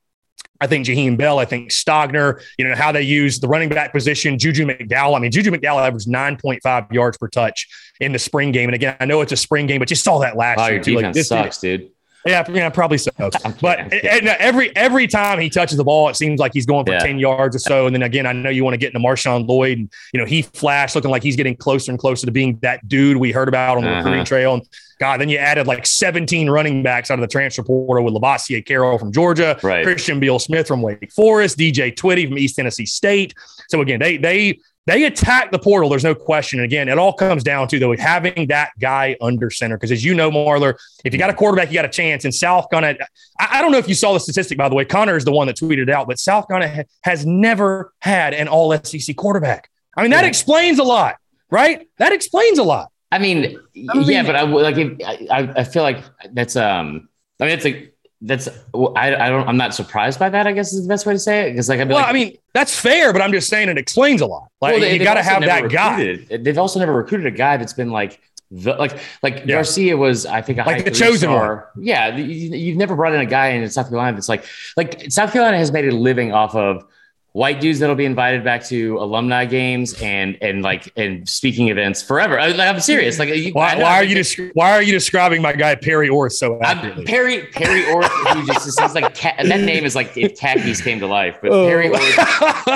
Speaker 3: I think Jaheim Bell, I think Stogner, you know, how they use the running back position, Juju McDowell. I mean, Juju McDowell averaged 9.5 yards per touch in the spring game. And again, I know it's a spring game, but you saw that last
Speaker 2: oh,
Speaker 3: year.
Speaker 2: Your defense like, this
Speaker 3: sucks,
Speaker 2: dude.
Speaker 3: Yeah, yeah, probably so. *laughs* but every every time he touches the ball, it seems like he's going for yeah. ten yards or so. And then again, I know you want to get into Marshawn Lloyd, and you know he flashed, looking like he's getting closer and closer to being that dude we heard about on the uh-huh. recruiting trail. And God, then you added like 17 running backs out of the transfer portal with Lovasea Carroll from Georgia, right. Christian Beal Smith from Wake Forest, DJ Twitty from East Tennessee State. So again, they they they attack the portal. There's no question. And again, it all comes down to though having that guy under center. Because as you know, Marler, if you got a quarterback, you got a chance. And South Carolina, I, I don't know if you saw the statistic by the way. Connor is the one that tweeted it out, but South Carolina ha- has never had an All SEC quarterback. I mean, that yeah. explains a lot, right? That explains a lot.
Speaker 2: I mean, I mean yeah, but I like. I, I feel like that's um. I mean, it's a that's I, I don't I'm not surprised by that. I guess is the best way to say it because like I
Speaker 3: well,
Speaker 2: like,
Speaker 3: I mean that's fair, but I'm just saying it explains a lot. Like well, they, you got to have that
Speaker 2: recruited,
Speaker 3: guy.
Speaker 2: They've also never recruited a guy that's been like the, like like yeah. Garcia was I think a
Speaker 3: like the chosen
Speaker 2: star. one. Yeah, you, have never brought in a guy in South Carolina that's like like South Carolina has made a living off of white dudes that'll be invited back to alumni games and and like and speaking events forever. I, like, I'm serious. Like, you,
Speaker 3: why, why are you descri- why are you describing my guy Perry Orth so accurately?
Speaker 2: I'm, Perry Perry Orth, who just he's like that name is like if khakis came to life. But oh. Perry Orth,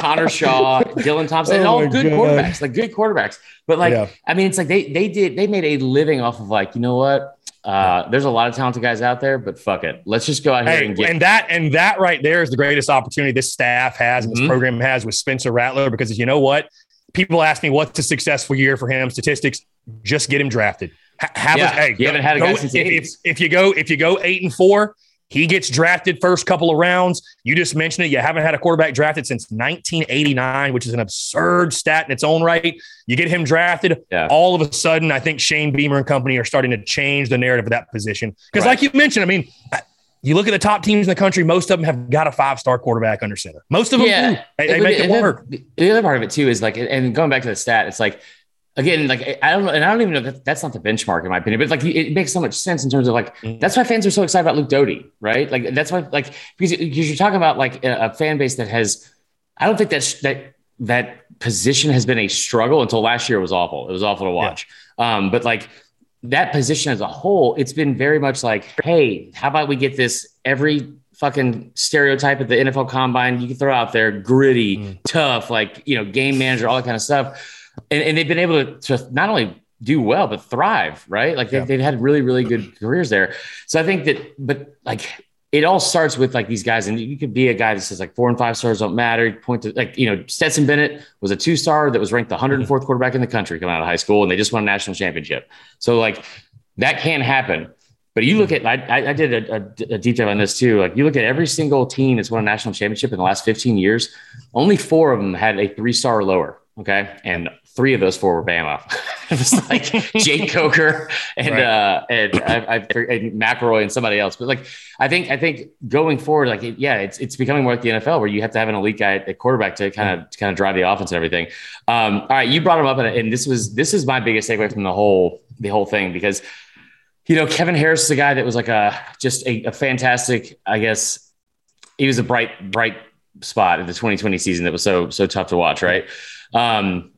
Speaker 2: Connor Shaw, Dylan Thompson, oh all good God. quarterbacks, like good quarterbacks. But like, yeah. I mean, it's like they they did they made a living off of like you know what uh, there's a lot of talented guys out there, but fuck it. Let's just go out here hey, and get
Speaker 3: and that and that right there is the greatest opportunity this staff has and this mm-hmm. program has with Spencer Rattler because you know what? People ask me what's a successful year for him. Statistics, just get him drafted.
Speaker 2: have yeah, a, hey, you go, haven't had a guy go, since
Speaker 3: if, if, if you go if you go eight and four, he gets drafted first couple of rounds. You just mentioned it. You haven't had a quarterback drafted since 1989, which is an absurd stat in its own right. You get him drafted. Yeah. All of a sudden, I think Shane Beamer and company are starting to change the narrative of that position. Because, right. like you mentioned, I mean, you look at the top teams in the country, most of them have got a five star quarterback under center. Most of them yeah. They, they make it, it work.
Speaker 2: The other part of it, too, is like, and going back to the stat, it's like, again, like I don't know, and I don't even know that that's not the benchmark in my opinion, but like it makes so much sense in terms of like mm-hmm. that's why fans are so excited about Luke Doty, right? Like that's why like because, because you're talking about like a, a fan base that has, I don't think that's that that position has been a struggle until last year. Was awful. It was awful to watch. Yeah. Um, but like that position as a whole, it's been very much like, hey, how about we get this every fucking stereotype at the NFL combine you can throw out there, gritty, mm. tough, like, you know, game manager, all that kind of stuff. And, and they've been able to, to not only do well, but thrive, right? Like they've, yeah. they've had really, really good careers there. So I think that, but like it all starts with like these guys, and you could be a guy that says like four and five stars don't matter. Point to like you know Stetson Bennett was a two star that was ranked the 104th mm-hmm. quarterback in the country coming out of high school, and they just won a national championship. So like that can happen. But you look at I, I did a, a, a deep dive on this too. Like you look at every single team that's won a national championship in the last 15 years, only four of them had a three star or lower. Okay, and three of those four were Bama. *laughs* it was like *laughs* Jake Coker and right. uh and I, I and McElroy and somebody else. But like I think I think going forward, like it, yeah, it's it's becoming more like the NFL where you have to have an elite guy at quarterback to kind of kind of drive the offense and everything. Um, all right, you brought him up, and, and this was this is my biggest takeaway from the whole the whole thing because you know Kevin Harris is a guy that was like a just a, a fantastic, I guess he was a bright bright spot in the 2020 season that was so so tough to watch, right? Um,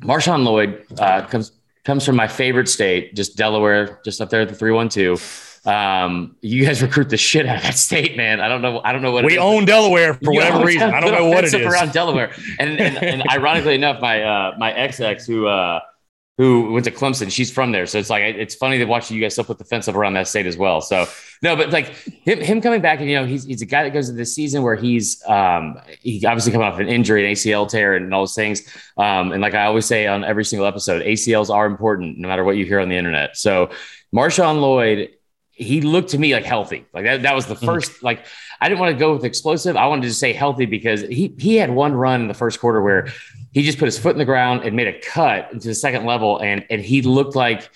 Speaker 2: Marshawn Lloyd uh, comes comes from my favorite state, just Delaware, just up there at the three one two. Um, you guys recruit the shit out of that state, man. I don't know. I don't know what
Speaker 3: we own Delaware for *laughs* whatever reason. I don't know what it is
Speaker 2: around Delaware. And, and, and ironically enough, my uh, my ex ex who uh, who went to Clemson. She's from there, so it's like it's funny to watch you guys still put the fence up around that state as well. So no, but like him, him coming back, and you know, he's he's a guy that goes to the season where he's um he obviously coming off an injury, an ACL tear, and all those things. Um, and like I always say on every single episode, ACLs are important no matter what you hear on the internet. So Marshawn Lloyd, he looked to me like healthy. Like that, that was the 1st mm-hmm. like I didn't want to go with explosive. I wanted to say healthy because he he had one run in the first quarter where he just put his foot in the ground and made a cut into the second level, and and he looked like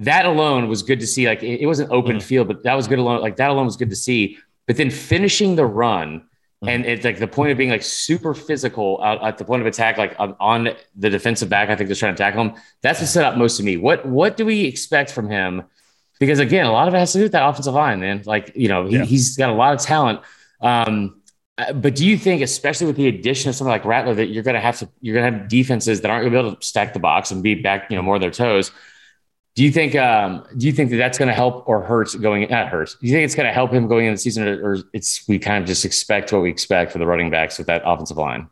Speaker 2: that alone was good to see. Like it, it wasn't open mm. field, but that was good alone. Like that alone was good to see. But then finishing the run. Mm. And it's like the point of being like super physical out at the point of attack, like on, on the defensive back. I think they're trying to tackle him. That's what set up most of me. What what do we expect from him? because again, a lot of it has to do with that offensive line, man. Like, you know, he, yeah. he's got a lot of talent. Um, uh, but do you think, especially with the addition of something like Rattler, that you're going to have to, you're going to have defenses that aren't going to be able to stack the box and be back, you know, more of their toes? Do you think, um, do you think that that's going to help or hurt going, not hurt? Do you think it's going to help him going into the season or, it's, we kind of just expect what we expect for the running backs with that offensive line?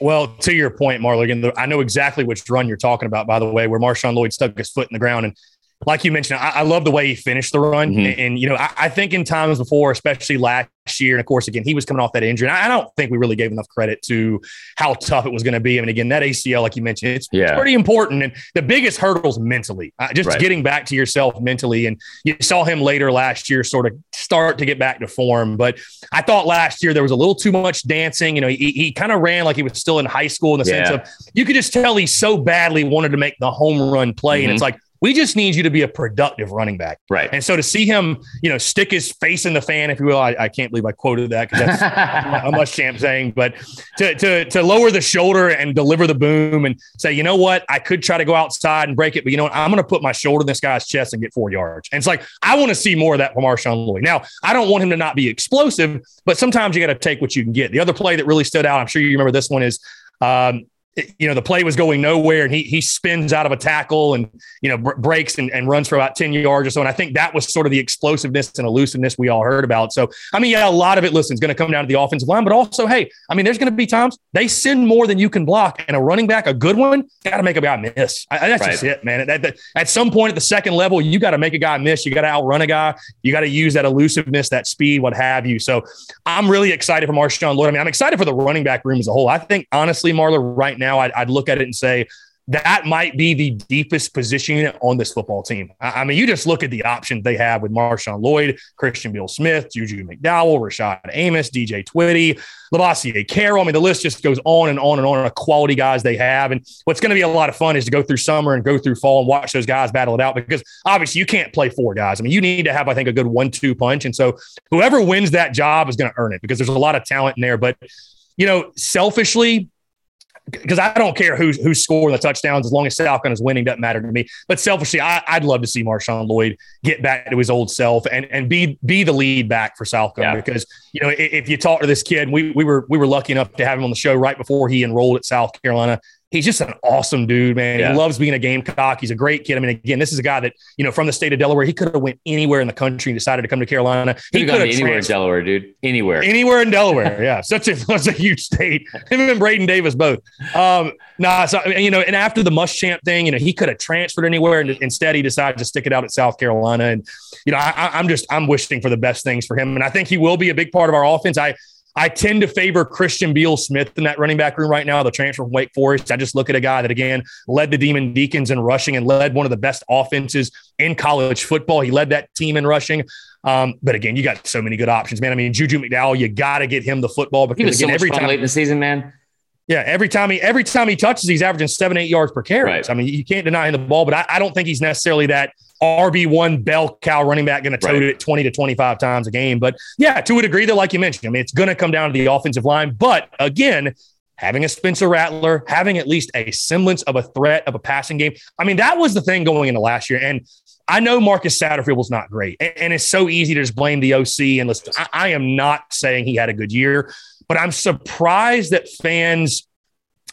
Speaker 3: Well, to your point, Marler, I know exactly which run you're talking about, by the way, where Marshawn Lloyd stuck his foot in the ground. And like you mentioned, I, I, love the way he finished the run. Mm-hmm. And, and, you know, I, I, think in times before, especially last year, and of course, again, he was coming off that injury. And I, I don't think we really gave enough credit to how tough it was going to be. I mean, again, that ACL, like you mentioned, it's, yeah. it's pretty important. And the biggest hurdles mentally, uh, just right. getting back to yourself mentally. And you saw him later last year sort of start to get back to form. But I thought last year there was a little too much dancing. You know, he, he kind of ran like he was still in high school in the yeah. sense of you could just tell he so badly wanted to make the home run play. Mm-hmm. And it's like, we just need you to be a productive running back.
Speaker 2: Right.
Speaker 3: And so to see him, you know, stick his face in the fan, if you will, I, I can't believe I quoted that because that's *laughs* a Muschamp saying, but to, to, to lower the shoulder and deliver the boom and say, you know what, I could try to go outside and break it, but you know what, I'm going to put my shoulder in this guy's chest and get four yards. And it's like, I want to see more of that from Marshawn Lloyd. Now, I don't want him to not be explosive, but sometimes you got to take what you can get. The other play that really stood out, I'm sure you remember this one is um, you know, the play was going nowhere and he, he spins out of a tackle and, you know, br- breaks and, and runs for about 10 yards or so. And I think that was sort of the explosiveness and elusiveness we all heard about. So, I mean, yeah, a lot of it, listen, is going to come down to the offensive line, but also, hey, I mean, there's going to be times they send more than you can block and a running back, a good one, got to make a guy miss. I, that's right. just it, man. At, at, at some point at the second level, you got to make a guy miss. You got to outrun a guy. You got to use that elusiveness, that speed, what have you. So I'm really excited for Marshawn Lloyd. I mean, I'm excited for the running back room as a whole. I think honestly, Marler, right now, I'd, I'd look at it and say that might be the deepest position on this football team. I mean, you just look at the options they have with Marshawn Lloyd, Christian Beal Smith, Juju McDowell, Rashad Amos, DJ Twitty, Lovasea Carroll. I mean, the list just goes on and on and on of quality guys they have. And what's going to be a lot of fun is to go through summer and go through fall and watch those guys battle it out because obviously you can't play four guys. I mean, you need to have, I think, a good one two punch. And so whoever wins that job is going to earn it because there's a lot of talent in there. But, you know, selfishly, because I don't care who's who's scoring the touchdowns as long as South is winning doesn't matter to me. But selfishly, I, would love to see Marshawn Lloyd get back to his old self and and be be the lead back for South yeah. because you know if, if you talk to this kid, we we were we were lucky enough to have him on the show right before he enrolled at South Carolina he's just an awesome dude, man.
Speaker 2: Yeah.
Speaker 3: He loves being a Gamecock. He's a great kid. I mean, again, this is a guy that you know from the state of Delaware. He could have went anywhere in the country and decided to come to Carolina.
Speaker 2: He could have gone anywhere in Delaware, dude. Anywhere.
Speaker 3: Anywhere in Delaware, *laughs* yeah, such a such a huge state. Him and Braden Davis both. Um, nah, so you know, and after the Muschamp thing, you know, he could have transferred anywhere, and instead he decided to stick it out at South Carolina. And you know, I, I'm just I'm wishing for the best things for him, and I think he will be a big part of our offense. I I tend to favor Christian Beal Smith in that running back room right now, the transfer from Wake Forest. I just look at a guy that, again, led the Demon Deacons in rushing and led one of the best offenses in college football. He led that team in rushing. Um, but again, you got so many good options, man. I mean, Juju McDowell, you got to get him the football
Speaker 2: he
Speaker 3: because
Speaker 2: was so
Speaker 3: again,
Speaker 2: much
Speaker 3: every time,
Speaker 2: late in the season, man.
Speaker 3: yeah, every time he every time he touches, he's averaging seven, eight yards per carry.
Speaker 2: Right.
Speaker 3: I mean, you can't deny him the ball, but I, I don't think he's necessarily that RB one bell cow running back going to tote
Speaker 2: Right.
Speaker 3: it twenty to twenty five times a game. But yeah, to a degree, though, like you mentioned, I mean, it's going to come down to the offensive line. But again, having a Spencer Rattler, having at least a semblance of a threat of a passing game. I mean, that was the thing going into last year, and. I know Marcus Satterfield was not great, and, and it's so easy to just blame the OC. And listen, I, I am not saying he had a good year, but I'm surprised that fans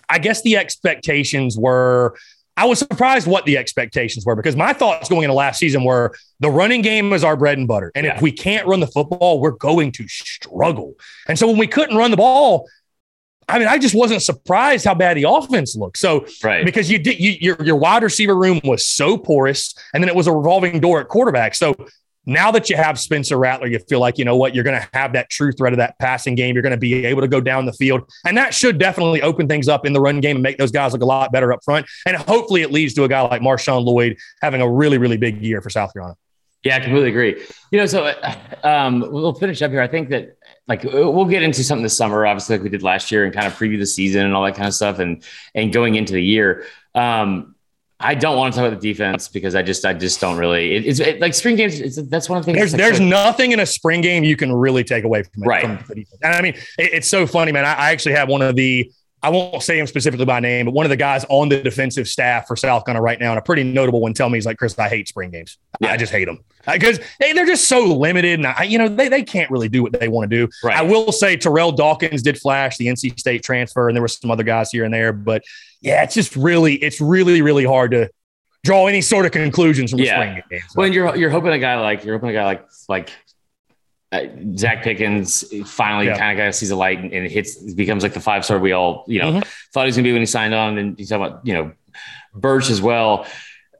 Speaker 3: I guess the expectations were. I was surprised what the expectations were because my thoughts going into last season were the running game is our bread and butter. And
Speaker 2: Yeah.
Speaker 3: if we can't run the football, we're going to struggle. And so when we couldn't run the ball, I mean, I just wasn't surprised how bad the offense looked. So
Speaker 2: Right.
Speaker 3: because you did you, your your wide receiver room was so porous, and then it was a revolving door at quarterback. So now that you have Spencer Rattler, you feel like you know what you're going to have that true threat of that passing game. You're going to be able to go down the field, and that should definitely open things up in the run game and make those guys look a lot better up front. And hopefully, it leads to a guy like Marshawn Lloyd having a really really big year for South Carolina.
Speaker 2: Yeah, I completely agree. You know, so um, we'll finish up here. I think that like we'll get into something this summer, obviously, like we did last year, and kind of preview the season and all that kind of stuff, and and going into the year. Um, I don't want to talk about the defense because I just I just don't really. It, it's it, like spring games. It's, that's one of the things.
Speaker 3: There's
Speaker 2: like,
Speaker 3: there's
Speaker 2: so-
Speaker 3: nothing in a spring game you can really take away from it.
Speaker 2: Right.
Speaker 3: From. And I mean, it- it's so funny, man. I, I actually have one of the. I won't say him specifically by name, but one of the guys on the defensive staff for South Carolina right now, and a pretty notable one, tell me he's like, Chris, I hate spring games.
Speaker 2: Yeah.
Speaker 3: I just hate them because they, they're just so limited, and I, you know they, they can't really do what they want to do.
Speaker 2: Right.
Speaker 3: I will say Terrell Dawkins did flash the NC State transfer, and there were some other guys here and there, but yeah, it's just really, it's really, really hard to draw any sort of conclusions from
Speaker 2: Yeah.
Speaker 3: a spring game. So-
Speaker 2: When you're you're hoping a guy like you're hoping a guy like like uh, Zacch Pickens finally
Speaker 3: Yeah.
Speaker 2: kind of guy sees a light and, and it hits becomes like the five star we all you know
Speaker 3: Mhm.
Speaker 2: thought he was gonna be when he signed on and you talk about you know Burch as well.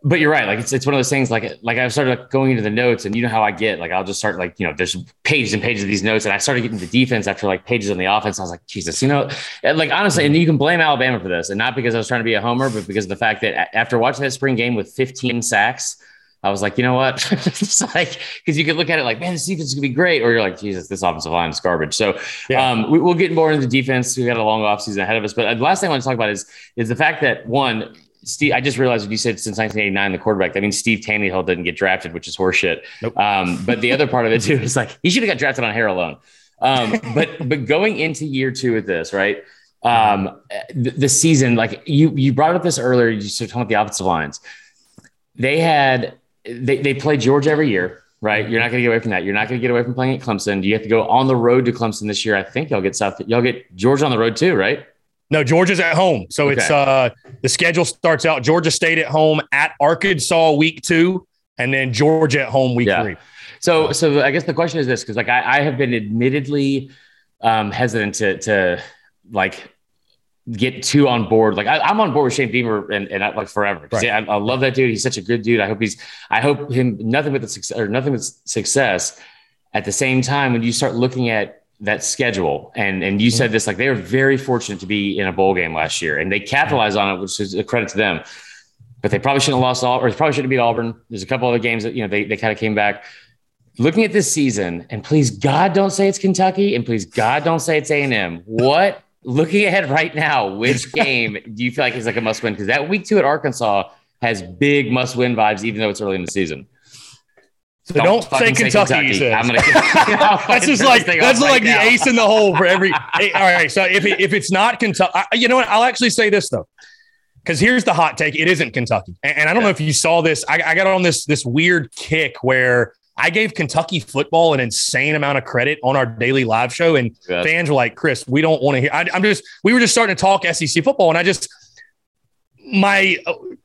Speaker 2: But you're right. Like it's, it's one of those things. Like like I started like going into the notes, and you know how I get. Like I'll just start like you know there's pages and pages of these notes, and I started getting the defense after like pages on the offense. I was like Jesus, you know, and, like honestly, and you can blame Alabama for this, and not because I was trying to be a homer, but because of the fact that after watching that spring game with 15 sacks, I was like, you know what? *laughs* it's like because you could look at it like, man, this defense is gonna be great, or you're like, Jesus, this offensive line is garbage. So
Speaker 3: Yeah.
Speaker 2: um, we, we'll get more into the defense. We got a long offseason ahead of us. But uh, the last thing I want to talk about is is the fact that one, Steve, I just realized when you said since 1989 the quarterback, that means Steve Taneyhill didn't get drafted, which is horseshit.
Speaker 3: Nope.
Speaker 2: Um, but the other part of it too *laughs* is like he should have got drafted on hair alone. Um, but but going into year two with this, right? Um, the, the season, like you you brought up this earlier, you started talking about the offensive lines. They had they, they play Georgia every year, right? You're not going to get away from that. You're not going to get away from playing at Clemson. Do you have to go on the road to Clemson this year. I think y'all get South. Y'all get Georgia on the road too, right?
Speaker 3: No, Georgia's at home. So it's uh the schedule starts out Georgia State at home at Arkansas week two, and then Georgia at home week
Speaker 2: Yeah.
Speaker 3: three.
Speaker 2: So, so I guess the question is this because, like, I, I have been admittedly um, hesitant to to like get too on board. Like, I, I'm on board with Shane Beamer and, and I, like forever.
Speaker 3: Right.
Speaker 2: yeah, I, I love that dude. He's such a good dude. I hope he's. I hope him nothing but the success or nothing but success. At the same time, when you start looking at that schedule, and and you said this, like they were very fortunate to be in a bowl game last year, and they capitalized on it, which is a credit to them. But they probably shouldn't have lost all, or they probably shouldn't have beat Auburn. There's a couple other games that you know they they kind of came back looking at this season, and please God don't say it's Kentucky, and please God don't say it's A and M. What looking ahead right now? Which game *laughs* do you feel like is like a must win? Because that week two at Arkansas has big must win vibes, even though it's early in the season.
Speaker 3: So don't, say
Speaker 2: fucking
Speaker 3: Kentucky.
Speaker 2: I'm gonna. *laughs*
Speaker 3: that's just *laughs* like that's like the ace in the hole for every. *laughs* Hey, all right, so if it, if it's not Kentucky, I, you know what? I'll actually say this though, because here's the hot take: it isn't Kentucky, and, and I don't know if you saw this. I, I got on this this weird kick where I gave Kentucky football an insane amount of credit on our daily live show, and
Speaker 2: Yeah.
Speaker 3: fans were like, "Chris, we don't want to hear." I, I'm just we were just starting to talk SEC football, and I just my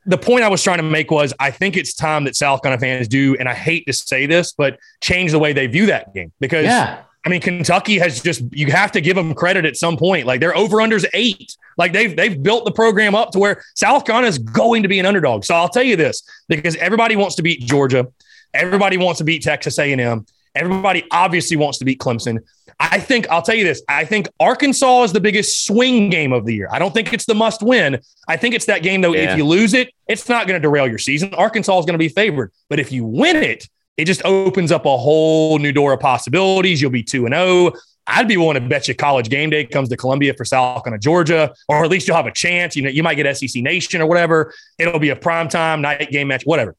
Speaker 3: the point I was trying to make was I think it's time that South Carolina fans do, and I hate to say this, but change the way they view that game because
Speaker 2: Yeah.
Speaker 3: I mean Kentucky has just you have to give them credit at some point. Like their over unders eight. Like they've they've built the program up to where South Carolina is going to be an underdog. So I'll tell you this because everybody wants to beat Georgia, everybody wants to beat Texas A and M, everybody obviously wants to beat Clemson. I think I'll tell you this. I think Arkansas is the biggest swing game of the year. I don't think it's the must win. I think it's that game though.
Speaker 2: Yeah.
Speaker 3: If you lose it, it's not going to derail your season. Arkansas is going to be favored, but if you win it, it just opens up a whole new door of possibilities. You'll be two and zero. I'd be willing to bet you college game day comes to Columbia for South Carolina, Georgia, or at least you'll have a chance. You know, you might get SEC Nation or whatever. It'll be a primetime night game match, whatever.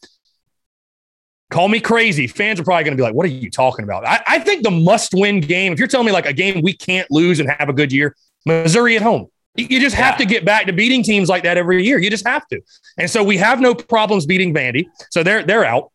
Speaker 3: Call me crazy. Fans are probably going to be like, what are you talking about? I, I think the must win game, if you're telling me like a game we can't lose and have a good year, Missouri at home. You just have
Speaker 2: Yeah.
Speaker 3: to get back to beating teams like that every year. You just have to. And so we have no problems beating Vandy. So they're they're out.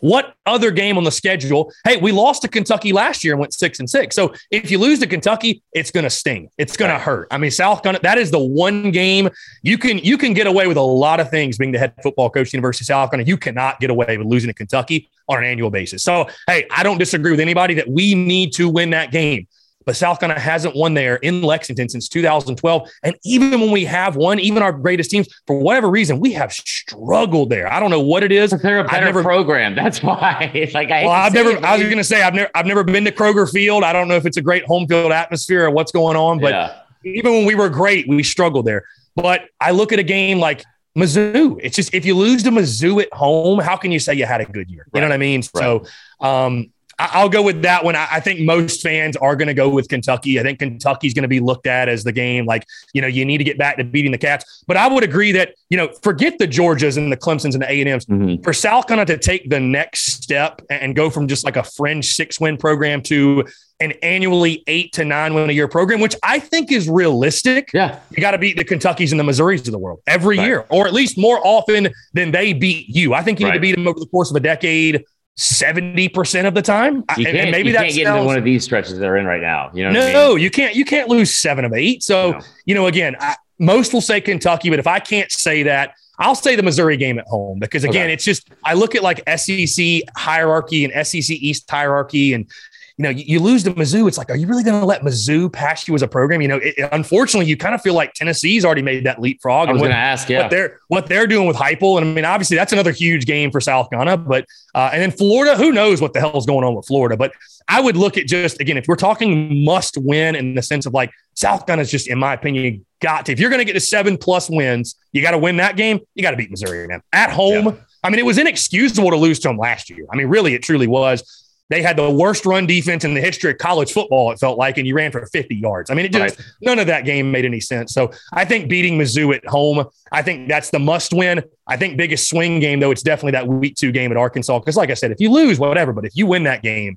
Speaker 3: What other game on the schedule? Hey, we lost to Kentucky last year and went six and six. So if you lose to Kentucky, it's going to sting. It's going to hurt. I mean, South Carolina. That is the one game you can you can get away with a lot of things. Being the head football coach, University of South Carolina, you cannot get away with losing to Kentucky on an annual basis. So hey, I don't disagree with anybody that we need to win that game. But South Carolina hasn't won there in Lexington since 2012. And even when we have won, even our greatest teams, for whatever reason, we have struggled there. I don't know what it is.
Speaker 2: They're a better
Speaker 3: never-
Speaker 2: program. *laughs* That's why. It's like I.
Speaker 3: Well, I've never.
Speaker 2: it,
Speaker 3: I was going to say I've never. I've never been to Kroger Field. I don't know if it's a great home field atmosphere or what's going on. But
Speaker 2: yeah.
Speaker 3: even when we were great, we struggled there. But I look at a game like Mizzou. It's just if you lose to Mizzou at home, how can you say you had a good year? You know what I mean? So um, I'll go with that one. I think most fans are going to go with Kentucky. I think Kentucky's going to be looked at as the game. Like you know, you need to get back to beating the Cats. But I would agree that you know, forget the Georgias and the Clemsons and the A and M's
Speaker 2: Mhm.
Speaker 3: for South Carolina to take the next step and go from just like a fringe six win program to an annually eight to nine win a year program, which I think is realistic.
Speaker 2: Yeah.
Speaker 3: You got to beat the Kentuckys and the Missouris of the world every
Speaker 2: Right.
Speaker 3: year, or at least more often than they beat you. I think you need to beat them over the course of a decade, 70% of the time.
Speaker 2: You
Speaker 3: and
Speaker 2: can't,
Speaker 3: maybe
Speaker 2: you can't get into one of these stretches they're in right now. You know what I mean?
Speaker 3: no, you can't. You can't lose seven of eight. So
Speaker 2: No.
Speaker 3: you know, again, I, most will say Kentucky, but if I can't say that, I'll say the Missouri game at home because again,
Speaker 2: Okay.
Speaker 3: it's just I look at like SEC hierarchy and SEC East hierarchy, and you know, you, you lose to Mizzou. It's like, are you really going to let Mizzou pass you as a program? You know, it, unfortunately, you kind of feel like Tennessee's already made that leapfrog.
Speaker 2: I was going to ask. Yeah.
Speaker 3: what they're what they're doing with Heupel, and I mean, obviously that's another huge game for South Carolina. But uh, and then Florida, who knows what the hell is going on with Florida? But I would look at just again, if we're talking must win in the sense of like South Carolina's just, in my opinion, got to. If you're going to get to seven plus wins, you got to win that game. You got to beat Missouri, man. At home, I mean, it was inexcusable to lose to them last year. I mean, really, it truly was. They had the worst run defense in the history of college football, it felt like, and you ran for 50 yards. I mean, it just none of that game made any sense. So I think beating Mizzou at home, I think that's the must win. I think biggest swing game, though, it's definitely that week two game at Arkansas. Because, like I said, if you lose, whatever, but if you win that game,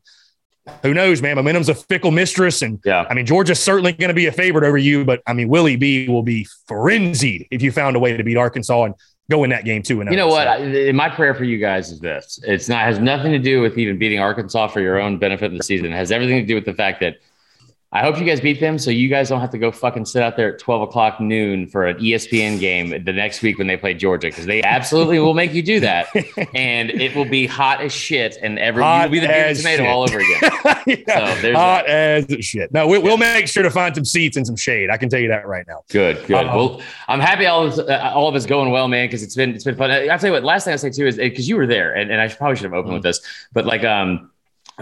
Speaker 3: who knows, man? Momentum's a fickle mistress. And
Speaker 2: yeah.
Speaker 3: I mean, Georgia's certainly going to be a favorite over you, but I mean, Willie B will be frenzied if you found a way to beat Arkansas and go in that game too.
Speaker 2: And you know what? I, my prayer for you guys is this: it's not has nothing to do with even beating Arkansas for your own benefit in the season. It has everything to do with the fact that I hope you guys beat them, so you guys don't have to go fucking sit out there at twelve o'clock noon for an ESPN game the next week when they play Georgia, because they absolutely will make you do that, *laughs* and it will be hot as shit, and every
Speaker 3: Hot
Speaker 2: you'll be the tomato
Speaker 3: shit.
Speaker 2: all over again. *laughs*
Speaker 3: yeah.
Speaker 2: So
Speaker 3: Hot as shit. No, we, we'll make sure to find some seats and some shade. I can tell you that right now.
Speaker 2: Good, good.
Speaker 3: Uh-oh.
Speaker 2: well, I'm happy all of uh, all of it's going well, man. Because it's been it's been fun. I'll tell you what. Last thing I'll say too is because you were there, and, and I probably should have opened with this, but like um,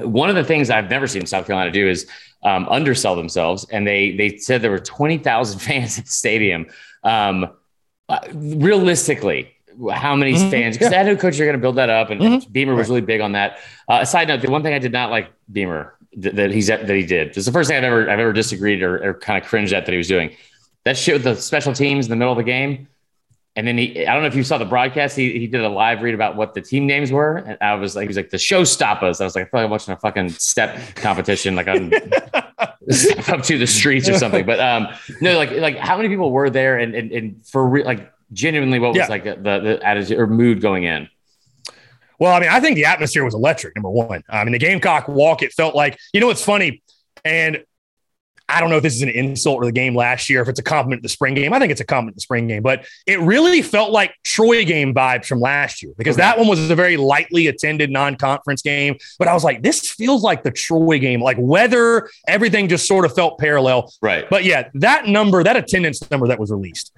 Speaker 2: one of the things I've never seen South Carolina do is um, undersell themselves, and they they said there were twenty thousand *laughs* fans at the stadium. Um, uh, realistically. How many
Speaker 3: Mhm.
Speaker 2: fans? Because
Speaker 3: Yeah.
Speaker 2: I know coach, you're going to build that up, and, and
Speaker 3: Mhm.
Speaker 2: Beamer was really big on that. Uh, side note: the one thing I did not like Beamer th- that he's that he did. This is the first thing I've ever I've ever disagreed or, or kind of cringed at that he was doing. That shit with the special teams in the middle of the game. And then he, I don't know if you saw the broadcast. He, he did a live read about what the team names were, and I was like, he was like the showstoppers. I was like, I feel like I'm watching a fucking step competition, like on *laughs* up to the streets or something. But um, no, like like how many people were there, and and, and for real, like genuinely, what was
Speaker 3: Yeah.
Speaker 2: like the, the attitude or mood going in?
Speaker 3: Well, I mean, I think the atmosphere was electric. Number one, I mean, the Gamecock walk. It felt like you know what's funny, and I don't know if this is an insult to the game last year, if it's a compliment to the spring game. I think it's a compliment to the spring game, but it really felt like Troy game vibes from last year because that one was a very lightly attended non conference game. But I was like, this feels like the Troy game, like weather, everything just sort of felt parallel.
Speaker 2: Right.
Speaker 3: But yeah, that number, that attendance number that was released,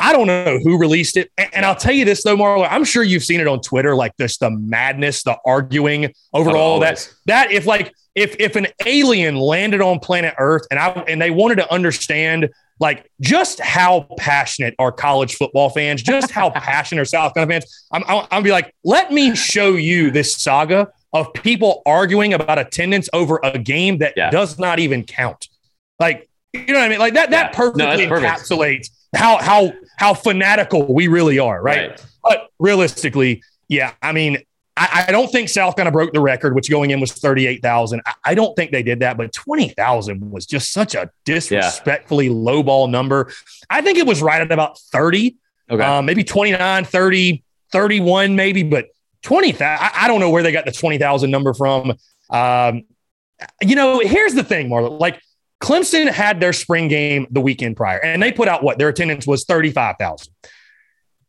Speaker 3: I don't know who released it. And, and I'll tell you this though, Marler, I'm sure you've seen it on Twitter, like this, the madness, the arguing over
Speaker 2: Oh,
Speaker 3: all that. That if like if if an alien landed on planet Earth and I and they wanted to understand like just how passionate are college football fans, just how *laughs* passionate are South Carolina fans, I'm I'm, be like, let me show you this saga of people arguing about attendance over a game that
Speaker 2: Yeah.
Speaker 3: does not even count. Like, you know what I mean? Like that
Speaker 2: Yeah.
Speaker 3: that perfectly
Speaker 2: No, perfect.
Speaker 3: encapsulates how how how fanatical we really are, right? But realistically, yeah, I mean, I, I don't think South kind of broke the record, which going in was 38,000. I, I don't think they did that, but 20,000 was just such a disrespectfully low ball number. I think it was right at about 30,
Speaker 2: Okay.
Speaker 3: um, maybe 29, 30, 31, maybe, but 20,000. I, I don't know where they got the 20,000 number from. Um, you know, here's the thing, Marler. Like, Clemson had their spring game the weekend prior, and they put out what their attendance was 35,000.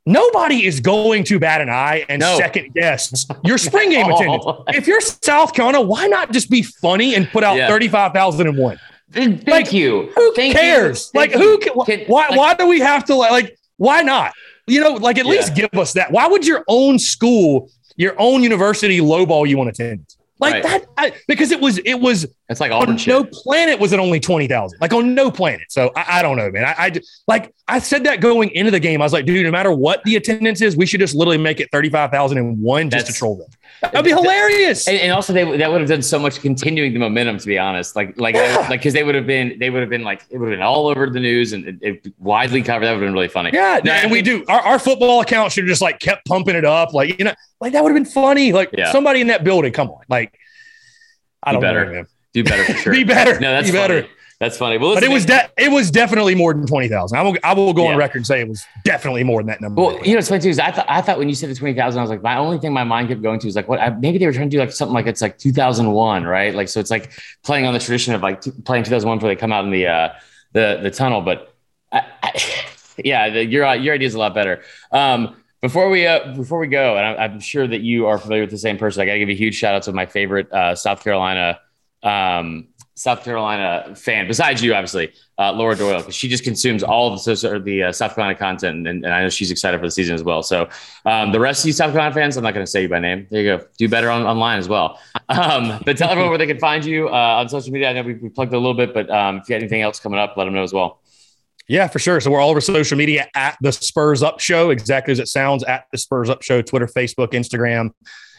Speaker 3: Nobody is going to bat an eye and
Speaker 2: No.
Speaker 3: second guess your spring *laughs* game
Speaker 2: Oh.
Speaker 3: attendance. If you're South Carolina, why not just be funny and put out
Speaker 2: Yeah.
Speaker 3: 35,001?
Speaker 2: Thank
Speaker 3: like,
Speaker 2: you.
Speaker 3: Who
Speaker 2: Thank
Speaker 3: cares?
Speaker 2: Thank
Speaker 3: Like, who? Can,
Speaker 2: Can-
Speaker 3: why?
Speaker 2: like-
Speaker 3: why do we have to like? like why not? You know, like at
Speaker 2: Yeah.
Speaker 3: least give us that. Why would your own school, your own university, lowball you on attendance? Like
Speaker 2: Right.
Speaker 3: that, I, because it was it was
Speaker 2: It's like
Speaker 3: on
Speaker 2: shit.
Speaker 3: no planet was it only 20,000. Like on no planet. So I, I don't know, man. I like I said that going into the game. I was like, dude, no matter what the attendance is, we should just literally make it 35,001 just to troll them. That'd be hilarious.
Speaker 2: And, and also, they that would have done so much continuing the momentum. To be honest, like like
Speaker 3: Yeah.
Speaker 2: like because they would have been they would have been like it would have been all over the news and it, it widely covered. That would have been really funny.
Speaker 3: yeah,
Speaker 2: No,
Speaker 3: and we do. Our, our football account should have just like kept pumping it up. Like, you know, like that would have been funny. Like
Speaker 2: Yeah.
Speaker 3: somebody in that building, come on. Like, I
Speaker 2: Be
Speaker 3: don't
Speaker 2: better.
Speaker 3: know, man.
Speaker 2: Do better for *laughs* sure.
Speaker 3: Be better.
Speaker 2: No, that's
Speaker 3: Be
Speaker 2: funny.
Speaker 3: better.
Speaker 2: That's funny. Well,
Speaker 3: But it was de- it was definitely more than 20,000. I will, I will go
Speaker 2: Yeah.
Speaker 3: on record and say it was definitely more than that number.
Speaker 2: Well, you know, it's funny too. Is I thought I thought when you said the twenty thousand, I was like, my only thing my mind kept going to was like, what? I, maybe they were trying to do like something like it's like two thousand one, right? Like, so it's like playing on the tradition of like t- playing two thousand one before they come out in the uh, the the tunnel. But I, I, *laughs* yeah, the, your your idea is a lot better. Um, before we uh, before we go, and I, I'm sure that you are familiar with the same person, I got to give a huge shout out to my favorite uh, South Carolina. Um, South Carolina fan, besides you, obviously, uh, Laura Doyle, because she just consumes all of the, the uh, South Carolina content, and, and I know she's excited for the season as well. So, um, the rest of you South Carolina fans, I'm not going to say you by name. There you go. Do better on, online as well. Um, but tell everyone where they can find you uh, on social media. I know we, we plugged a little bit, but um, if you got anything else coming up, let them know as well.
Speaker 3: Yeah, for sure. So we're all over social media at the Spurs Up Show, exactly as it sounds at the Spurs Up Show, Twitter, Facebook, Instagram,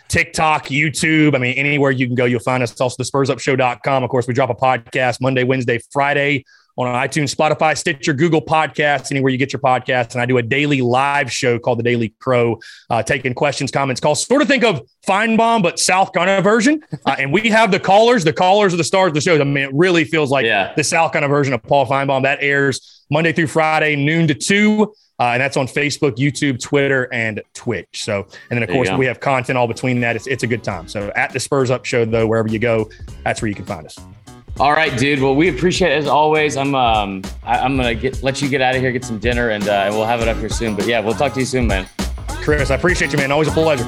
Speaker 3: TikTok, YouTube. I mean, anywhere you can go, you'll find us. Also the spursupshow.com. Of course, we drop a podcast Monday, Wednesday, Friday on iTunes, Spotify, Stitcher, Google Podcasts, anywhere you get your podcasts. And I do a daily live show called The Daily Crow, uh, taking questions, comments, calls. Sort of think of Finebaum, but South Carolina version. Uh, and we have the callers. The callers are the stars of the show. I mean, it really feels like
Speaker 2: Yeah.
Speaker 3: the South Carolina version of Paul Finebaum. That airs Monday through Friday, noon to two. Uh, and that's on Facebook, YouTube, Twitter, and Twitch. So, and then of course we have content all between that. It's, it's a good time. So at the Spurs Up Show, though, wherever you go, that's where you can find us.
Speaker 2: All right, dude. Well, we appreciate it as always. I'm um I, I'm gonna get let you get out of here, get some dinner, and uh, and we'll have it up here soon. But yeah, we'll talk to you soon, man.
Speaker 3: Chris, I appreciate you, man. Always a pleasure.